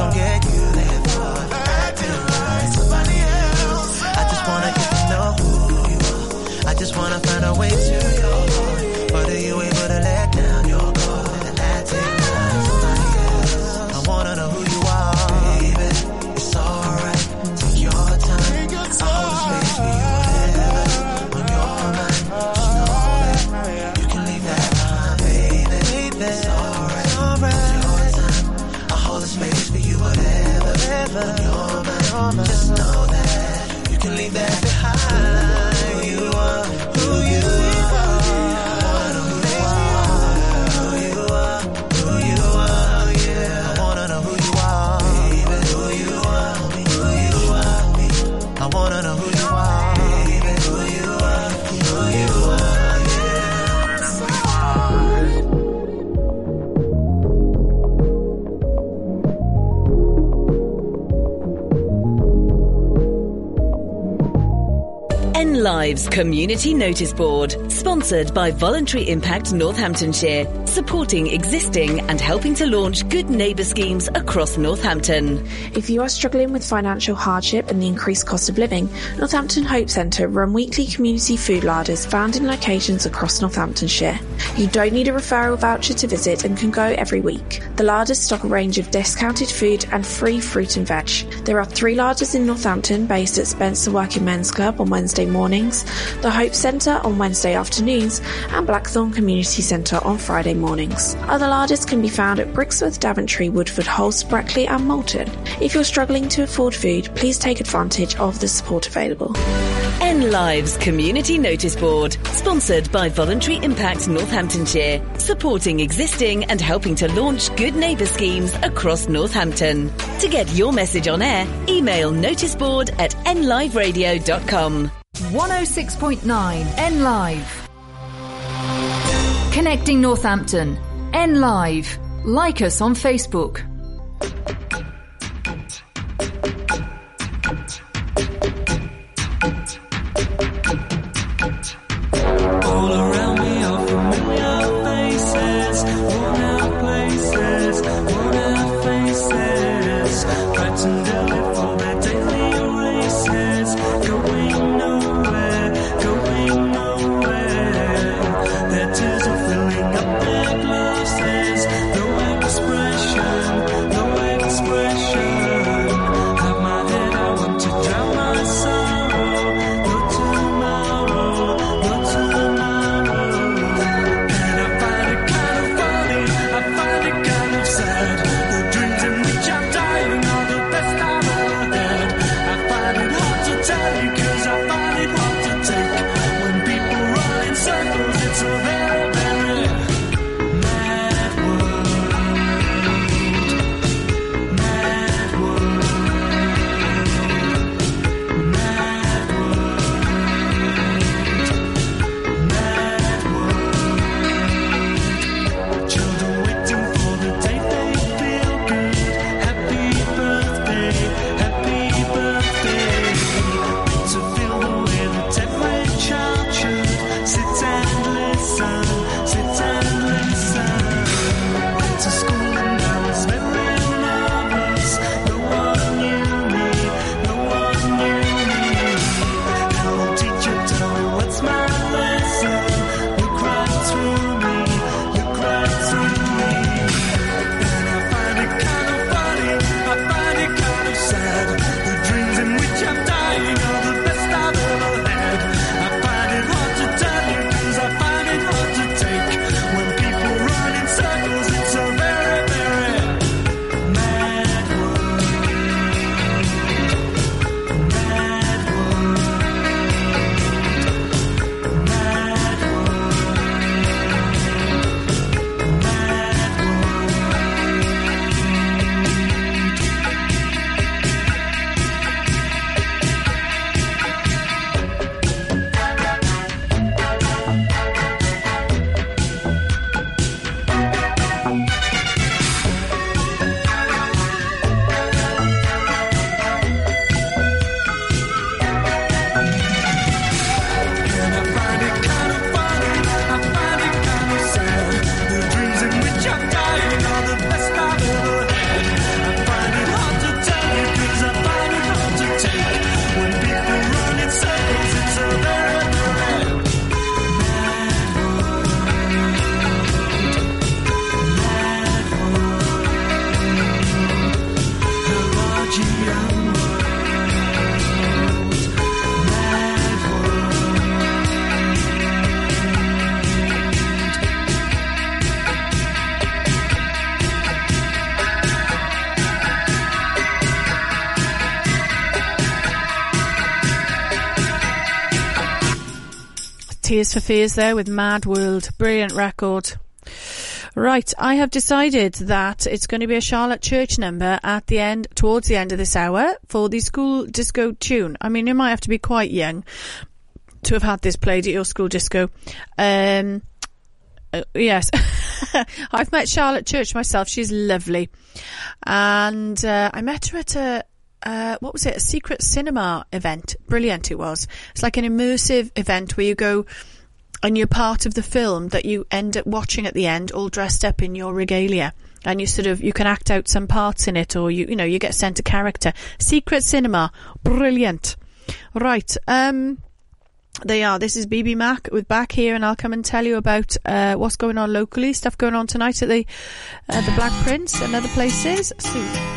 I hold the space for you whatever. On your mind, just know that you can leave that Community Notice Board, sponsored by Voluntary Impact Northamptonshire, supporting existing and helping to launch good neighbour schemes across Northampton. If you are struggling with financial hardship and the increased cost of living, Northampton Hope Centre run weekly community food larders found in locations across Northamptonshire. You don't need a referral voucher to visit and can go every week. The larders stock a range of discounted food and free fruit and veg. There are three larders in Northampton based at Spencer Working Men's Club on Wednesday mornings, the Hope Centre on Wednesday afternoons, and Blackthorn Community Centre on Friday mornings. Other larders can be found at Brixworth, Daventry, Woodford, Halse, Brackley, and Moulton. If you're struggling to afford food, please take advantage of the support available. N Lives Community Notice Board, sponsored by Voluntary Impact Northamptonshire, supporting existing and helping to launch good neighbour schemes across Northampton. To get your message on air, email noticeboard at nliveradio.com. 106.9 N Live. Connecting Northampton. N Live. Like us on Facebook. Tears for Fears there with Mad World. Brilliant record. Right, I have decided that it's going to be a Charlotte Church number at the end, towards the end of this hour for the school disco tune. I mean, you might have to be quite young to have had this played at your school disco. Um, uh, yes, *laughs* I've met Charlotte Church myself. She's lovely, and uh, I met her at a uh, what was it? A secret cinema event. Brilliant it was. It's like an immersive event where you go and you're part of the film that you end up watching at the end, all dressed up in your regalia. And you sort of, you can act out some parts in it or you, you know, you get sent a character. Secret cinema. Brilliant. Right. Um, they are. This is BBMak with back here, and I'll come and tell you about uh, what's going on locally, stuff going on tonight at the uh, the Black Prince and other places. Soon.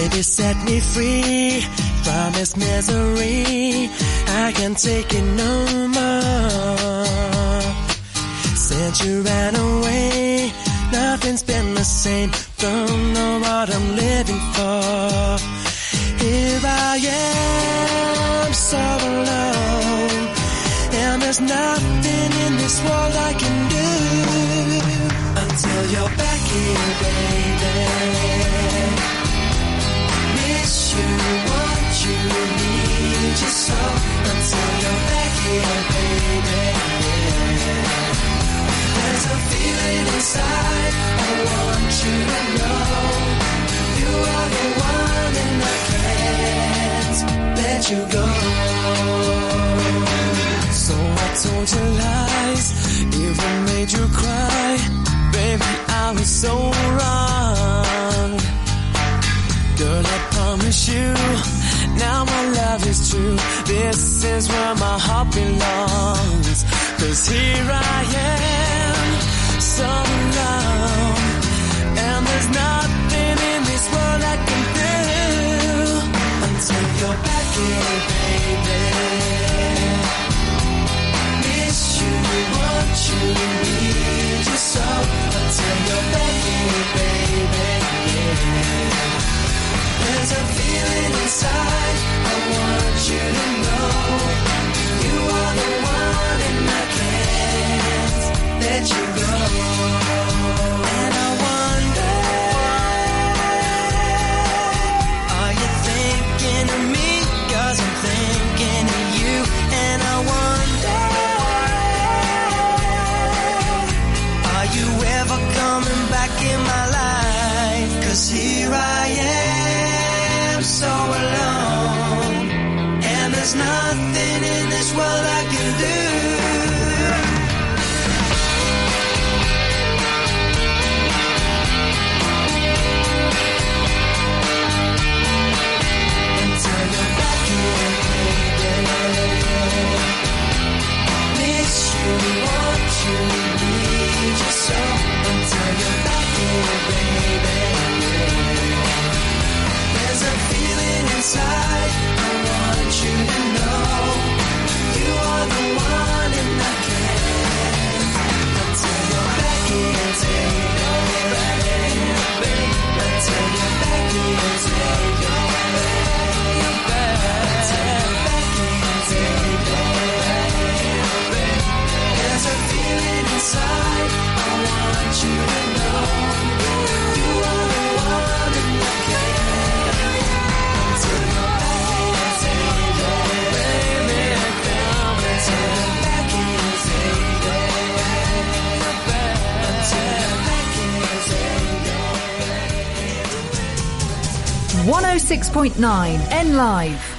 Baby, set me free from this misery. I can't take it no more. Since you ran away, nothing's been the same. Don't know what I'm living for. Here I am, so alone. And there's nothing in this world I can do until you're back here, baby you, want you, need so until you're back here, baby. There's a feeling inside, I want you to know you are the one and I can't let you go. So I told you lies, even made you cry, baby. I was so wrong. Girl, I promise you, now my love is true. This is where my heart belongs. Cause here I am, so alone. And there's nothing in this world I can do until you're back here, baby. Miss you, want you, need you so There's a feeling inside. I want you to know you are the one, and I can't let you go. Inside. I want you to know 106.9 N Live.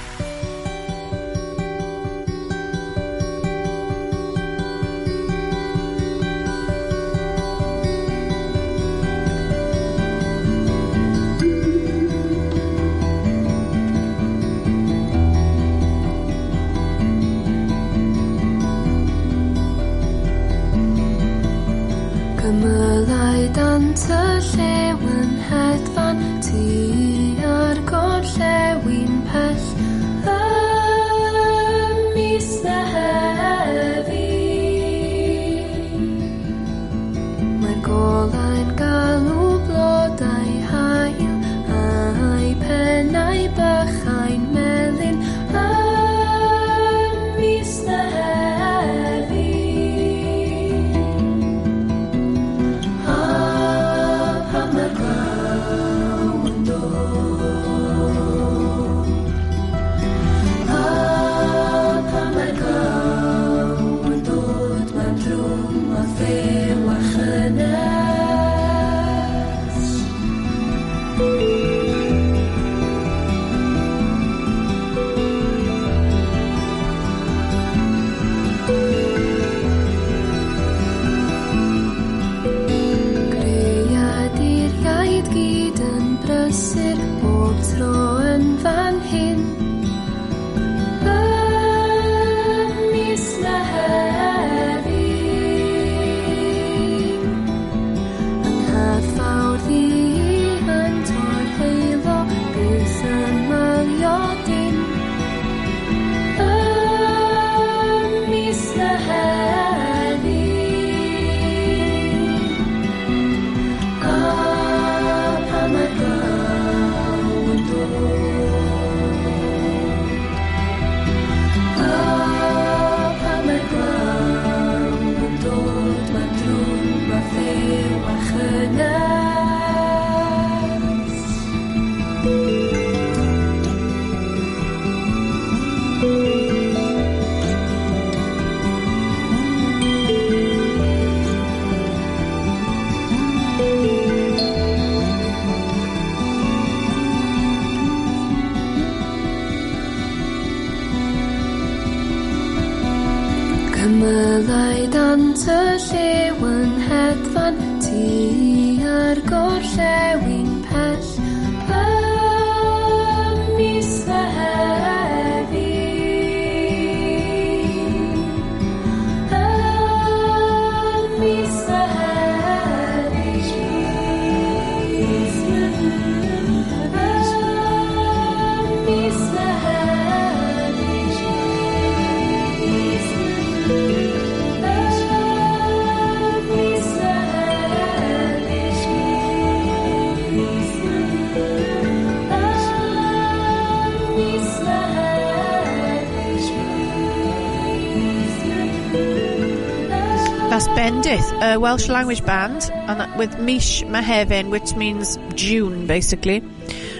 A Welsh language band, and that- with Mis Mehefin, which means June, basically.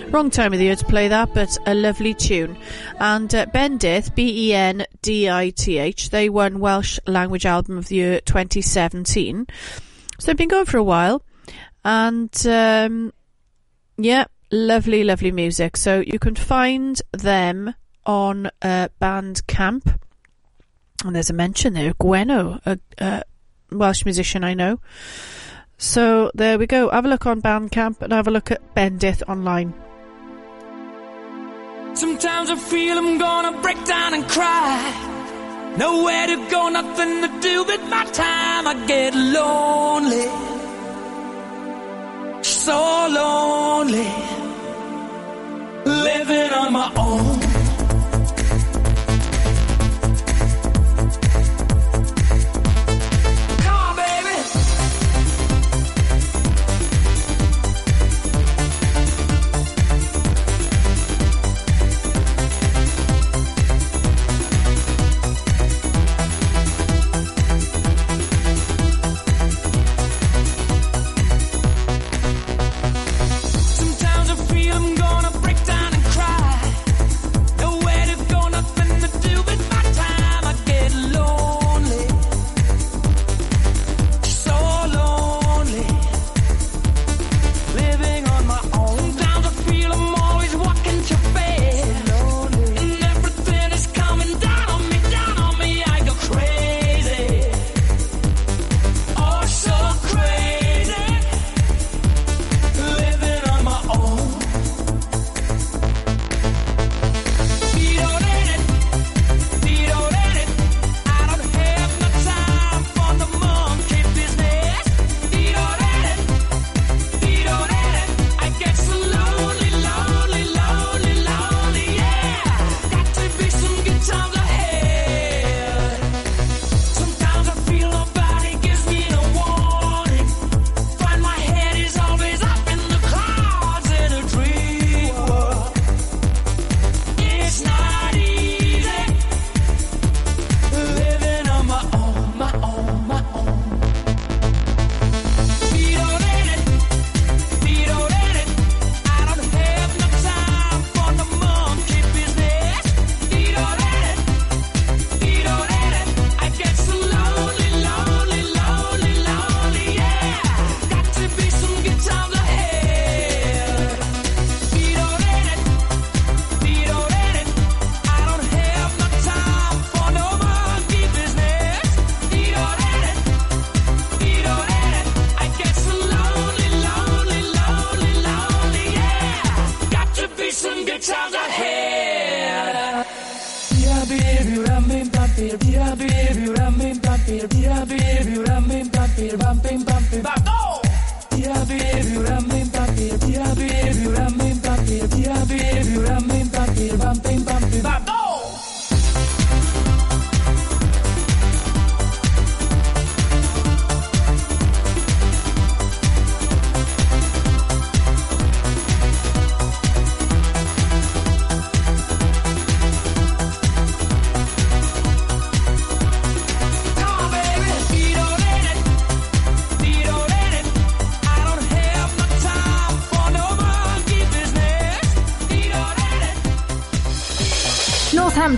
Wrong time of the year to play that, but a lovely tune. And uh, Bendith, B-E-N-D-I-T-H, they won Welsh Language Album of the Year 2017. So they've been going for a while, and um, yeah, lovely, lovely music. So you can find them on uh, Bandcamp. And there's a mention there, Gwenno, a, a Welsh musician I know. So there we go. Have a look on Bandcamp and have a look at Bendith online. Sometimes I feel I'm gonna break down and cry. Nowhere to go, nothing to do with my time. I get lonely. So lonely. Living on my own.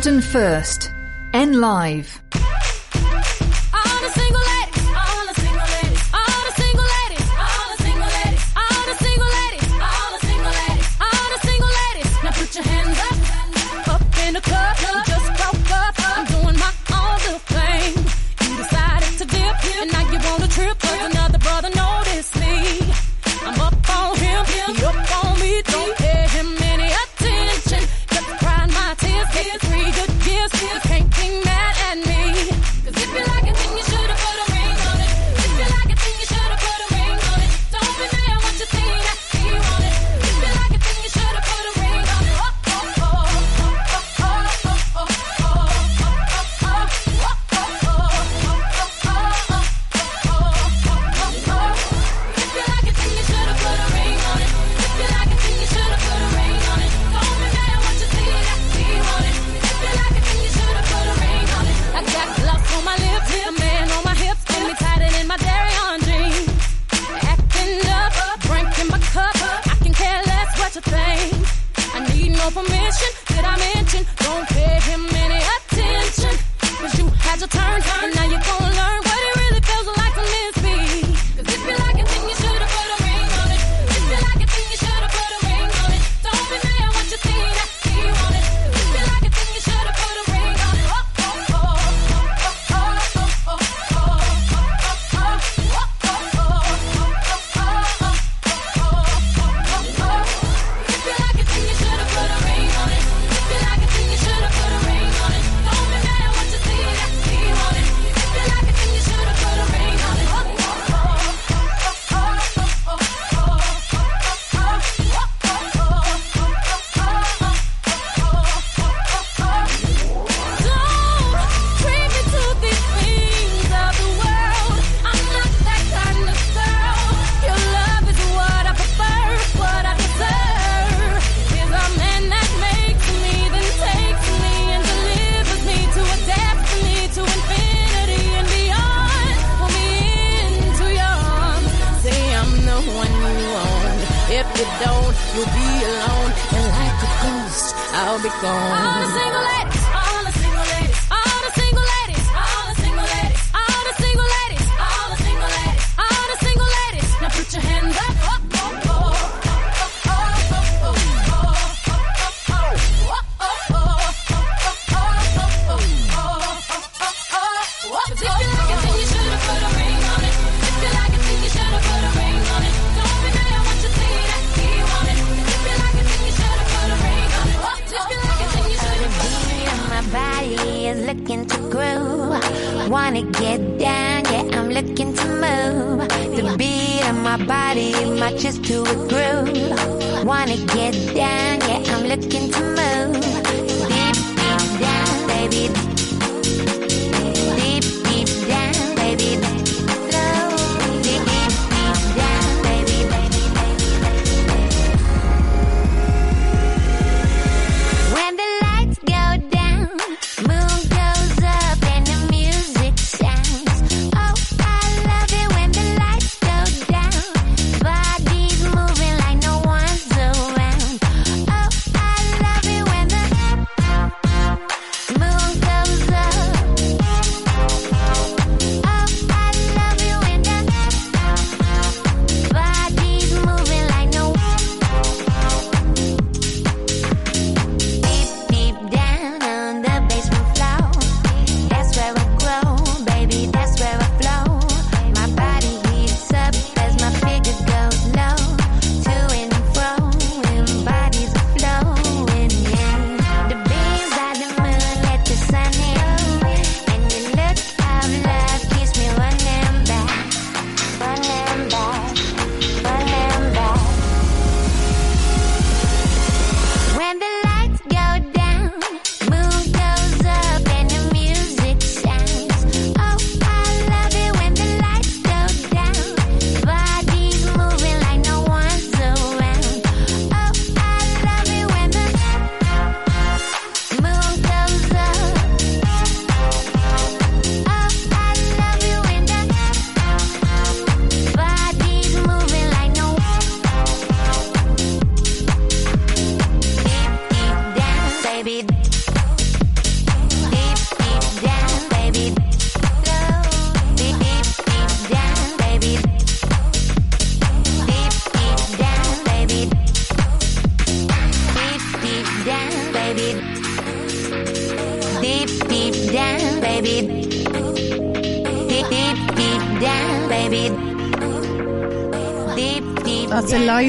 First. N Live. I'm the single.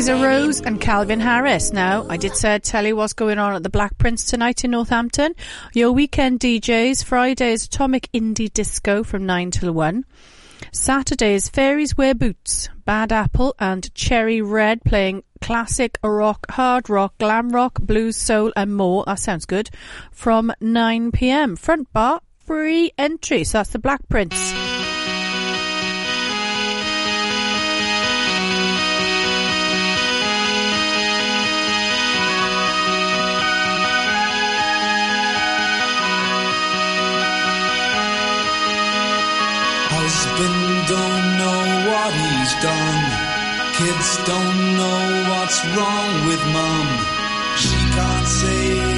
Eliza Rose and Calvin Harris. Now, I did say I'd tell you what's going on at the Black Prince tonight in Northampton. Your weekend DJs, Friday is Atomic Indie Disco from 9 till 1. Saturday is Fairies Wear Boots, Bad Apple and Cherry Red playing classic rock, hard rock, glam rock, blues, soul and more. That sounds good. From 9pm. Front bar, free entry. So that's the Black Prince. Kids don't know what's wrong with mum. She can't say,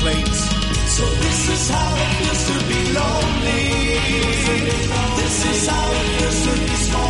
all plate. So this is how it feels to be lonely. This is how it feels to be small.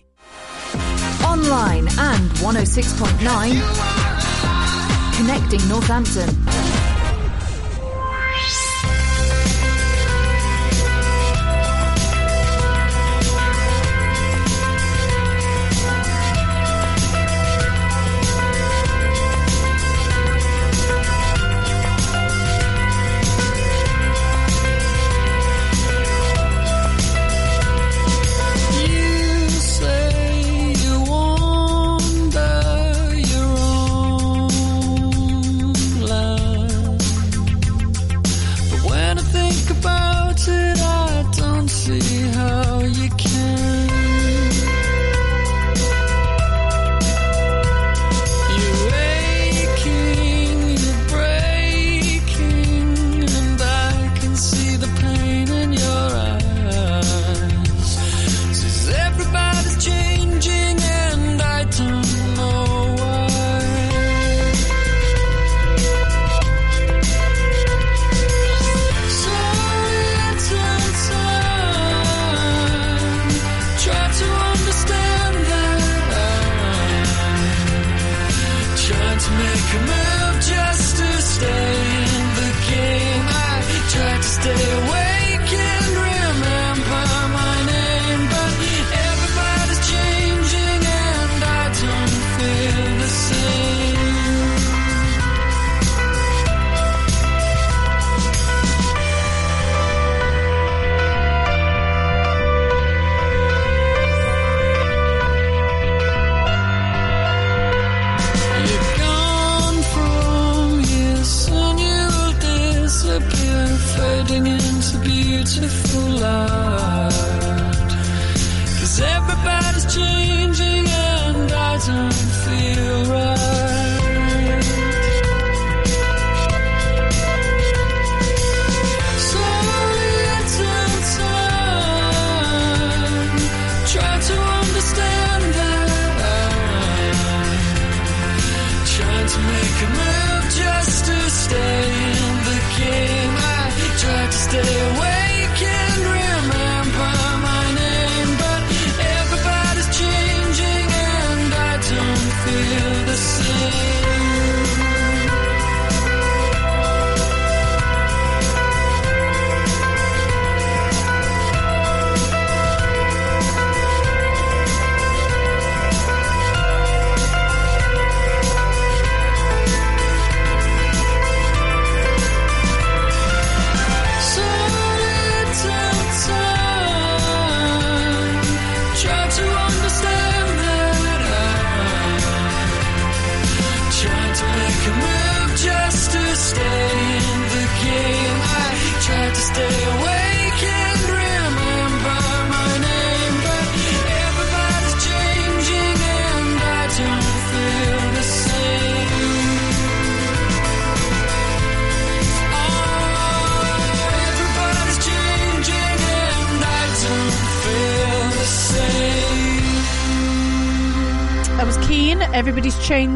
Online and 106.9. Connecting Northampton.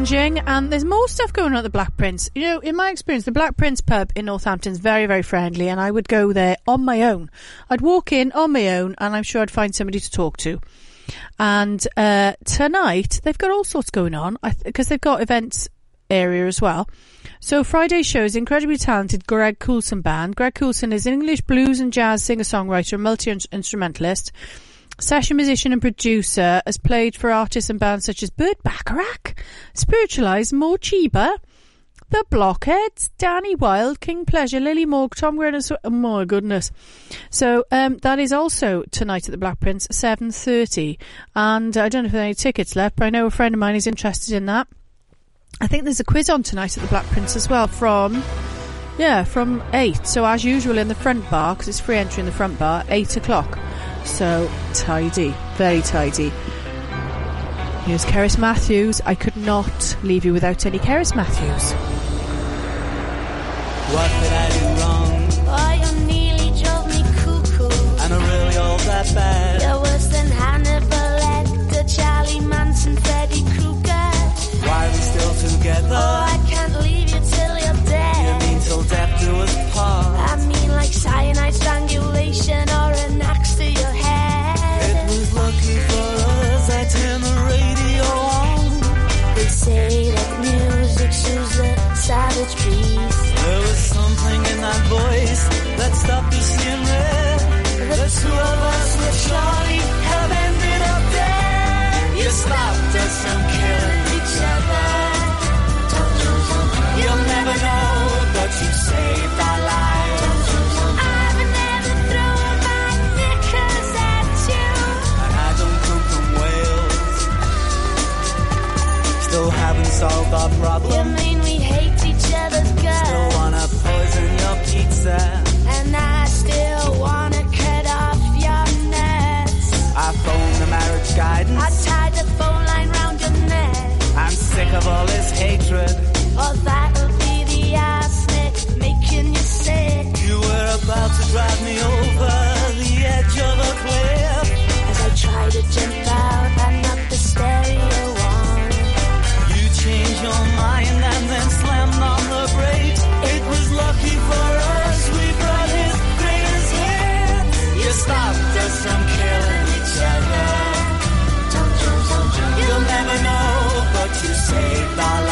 Changing, and there's more stuff going on at the Black Prince. You know, in my experience, the Black Prince pub in Northampton is very, very friendly, and I would go there on my own. I'd walk in on my own, and I'm sure I'd find somebody to talk to. And uh, tonight they've got all sorts going on because they've got events area as well. So Friday's show is incredibly talented Greg Coulson band. Greg Coulson is an English blues and jazz singer-songwriter, multi-instrumentalist, session musician and producer, has played for artists and bands such as Burt Bacharach, Spiritualized, Morcheeba, The Blockheads, Dani Wilde, King Pleasure, Lily Morg, Tom Grennan, oh my goodness. So um, that is also tonight at the Black Prince, 7.30. And I don't know if there are any tickets left, but I know a friend of mine is interested in that. I think there's a quiz on tonight at the Black Prince as well from, yeah, from 8. So as usual in the front bar, because it's free entry in the front bar, 8 o'clock. So tidy, very tidy. Here's Cerys Matthews. I could not leave you without any Cerys Matthews. What did I do wrong? Oh, you nearly drove me cuckoo. Am I really all that bad? You're worse than Hannibal Lecter, Charlie Manson, Freddy Krueger. Why are we still together? Oh, two of us with Charlie have ended up dead. You stopped us from killing each other. You'll never know, but you saved our lives. I've never thrown my knickers at you. And I don't come from Wales. Still haven't solved our You mean we hate each other's Still wanna poison your pizza. All this hatred. dollar.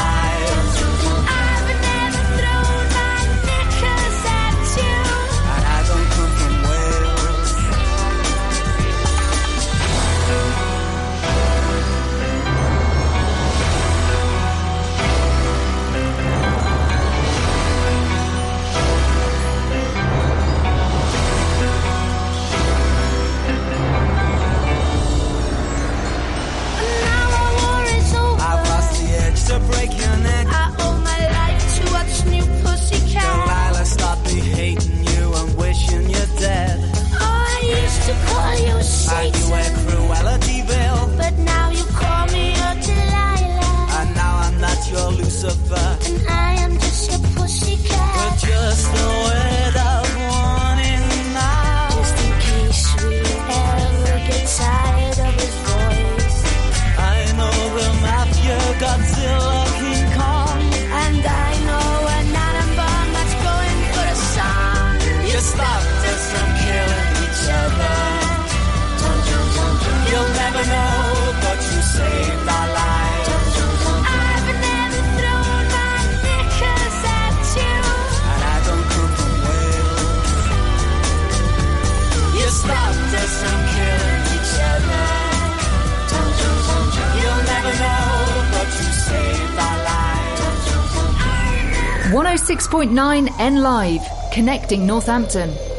106.9 N Live, connecting Northampton.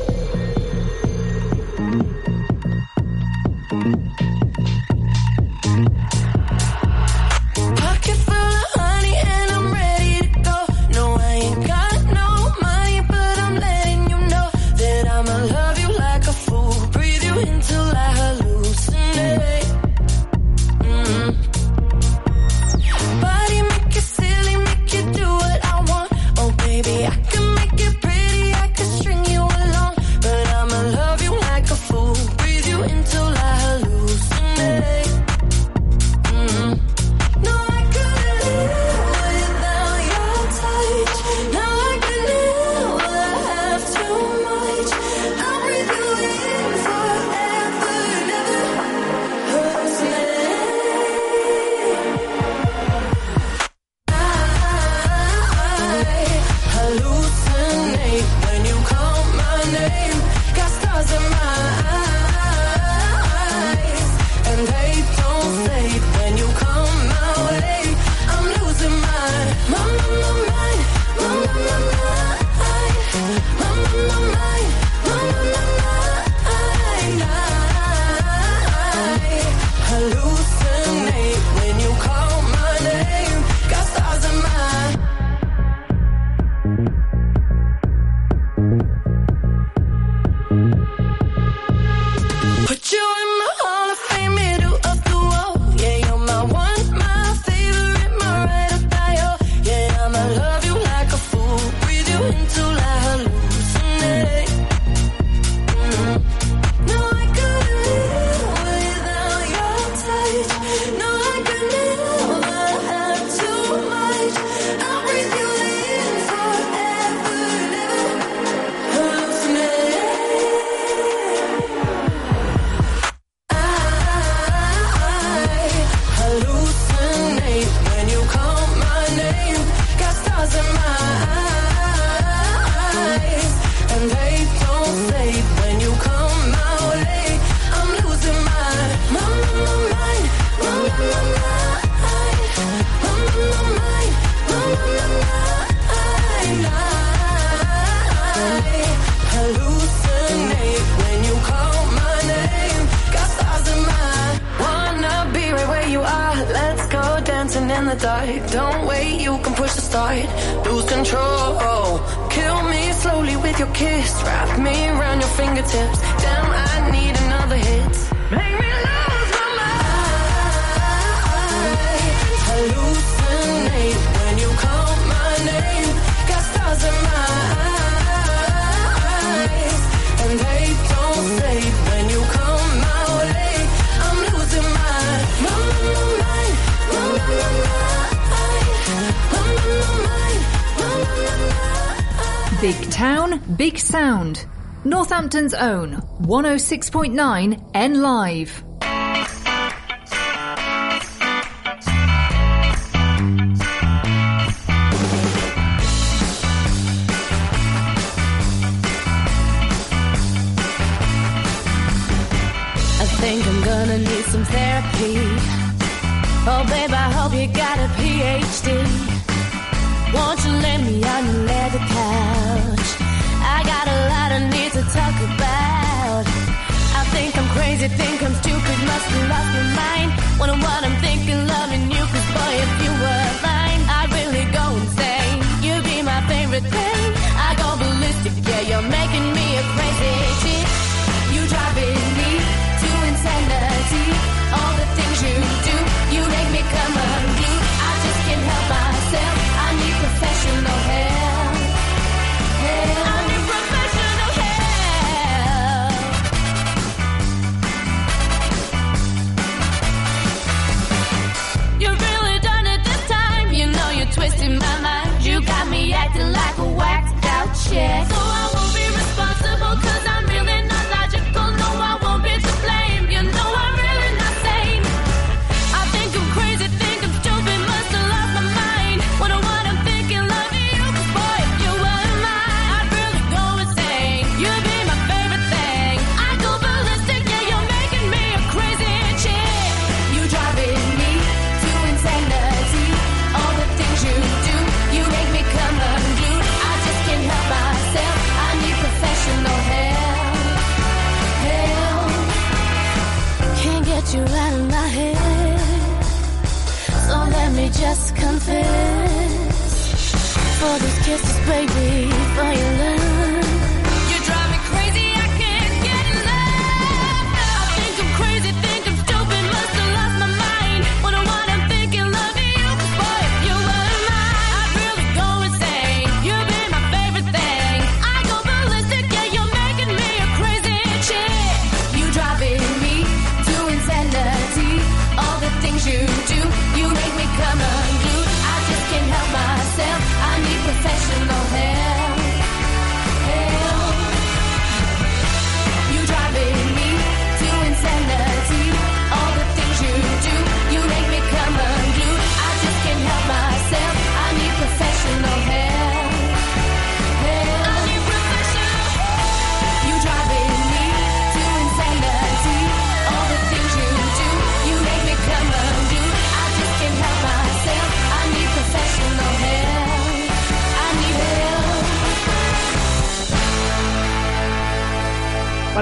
Own 106.9 N Live.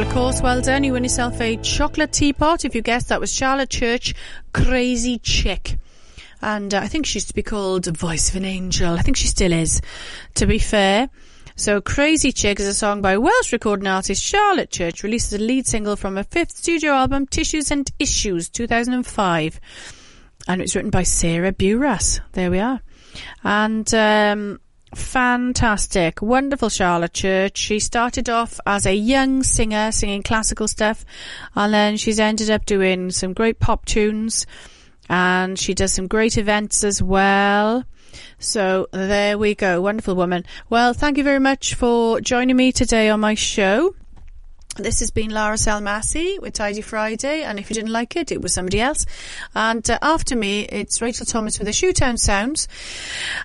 Well, of course, well done. You win yourself a chocolate teapot. If you guessed, that was Charlotte Church, Crazy Chick. And uh, I think she used to be called Voice of an Angel. I think she still is, to be fair. So, Crazy Chick is a song by Welsh recording artist Charlotte Church, released as a lead single from her fifth studio album, Tissues and Issues, 2005. And it was written by Sarah Buras. There we are. And um, fantastic, wonderful Charlotte Church. She started off as a young singer singing classical stuff, and then she's ended up doing some great pop tunes, and she does some great events as well. So there we go, wonderful woman. Well, thank you very much for joining me today on my show. This has been Lara Selmasi with Tidy Friday, and if you didn't like it, it was somebody else. And uh, after me, it's Rachel Thomas with the Shoetown Sounds,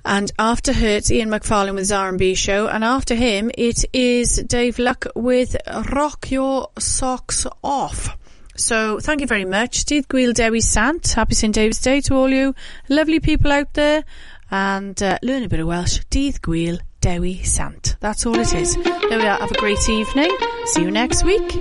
and after her, it's Ian McFarlane with his R&B show, and after him, it is Dave Luck with Rock Your Socks Off. So thank you very much. Dydd Gwyl Dewi Sant. Happy St David's Day to all you lovely people out there. And uh, learn a bit of Welsh. Dydd Gwyl Dewi Sant. That's all it is. There we are. Have a great evening. See you next week.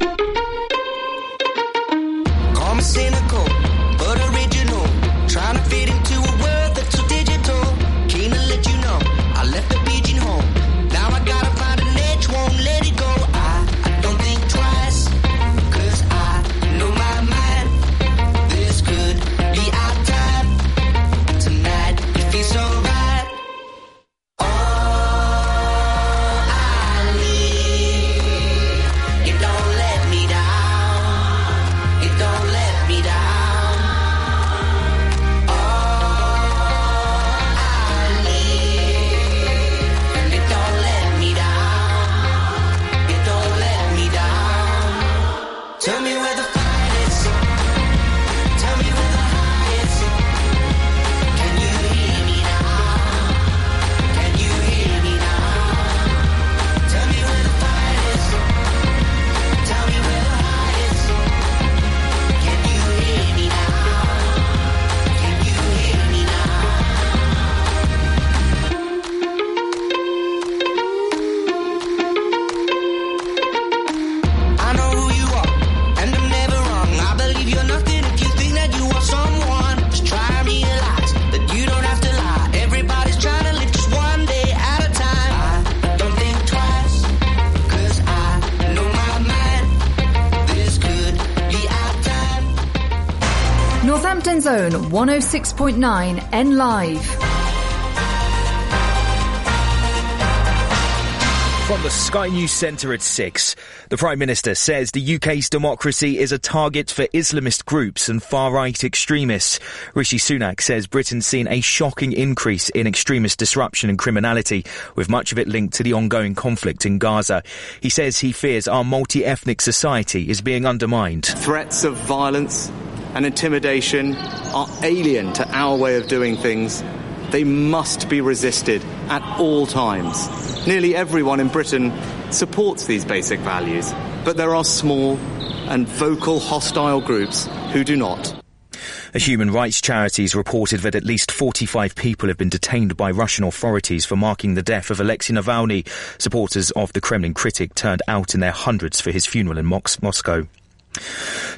106.9 N Live. From the Sky News Centre at 6, the Prime Minister says the UK's democracy is a target for Islamist groups and far-right extremists. Rishi Sunak says Britain's seen a shocking increase in extremist disruption and criminality, with much of it linked to the ongoing conflict in Gaza. He says he fears our multi-ethnic society is being undermined. Threats of violence and intimidation are alien to our way of doing things. They must be resisted at all times. Nearly everyone in Britain supports these basic values, but there are small and vocal hostile groups who do not. A human rights charities reported that at least 45 people have been detained by Russian authorities for marking the death of Alexei Navalny. Supporters of the Kremlin critic turned out in their hundreds for his funeral in Moscow.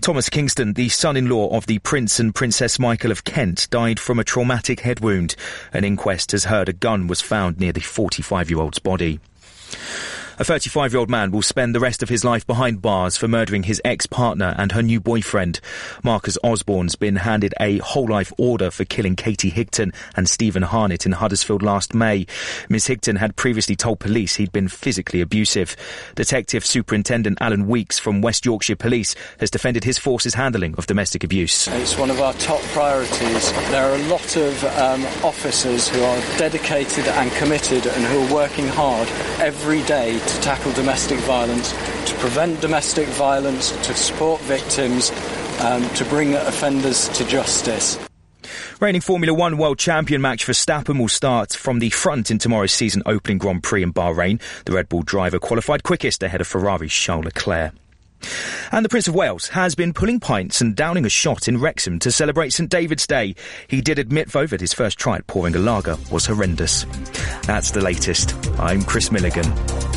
Thomas Kingston, the son-in-law of the Prince and Princess Michael of Kent, died from a traumatic head wound. An inquest has heard a gun was found near the 45-year-old's body. A 35 year old man will spend the rest of his life behind bars for murdering his ex partner and her new boyfriend. Marcus Osborne's been handed a whole life order for killing Katie Higton and Stephen Harnett in Huddersfield last May. Miss Higton had previously told police he'd been physically abusive. Detective Superintendent Alan Weeks from West Yorkshire Police has defended his force's handling of domestic abuse. It's one of our top priorities. There are a lot of um, officers who are dedicated and committed and who are working hard every day to tackle domestic violence, to prevent domestic violence, to support victims, um, to bring offenders to justice. Reigning Formula One world champion Max Verstappen will start from the front in tomorrow's season opening Grand Prix in Bahrain. The Red Bull driver qualified quickest ahead of Ferrari's Charles Leclerc. And the Prince of Wales has been pulling pints and downing a shot in Wrexham to celebrate St David's Day. He did admit, though, that his first try at pouring a lager was horrendous. That's the latest. I'm Chris Milligan.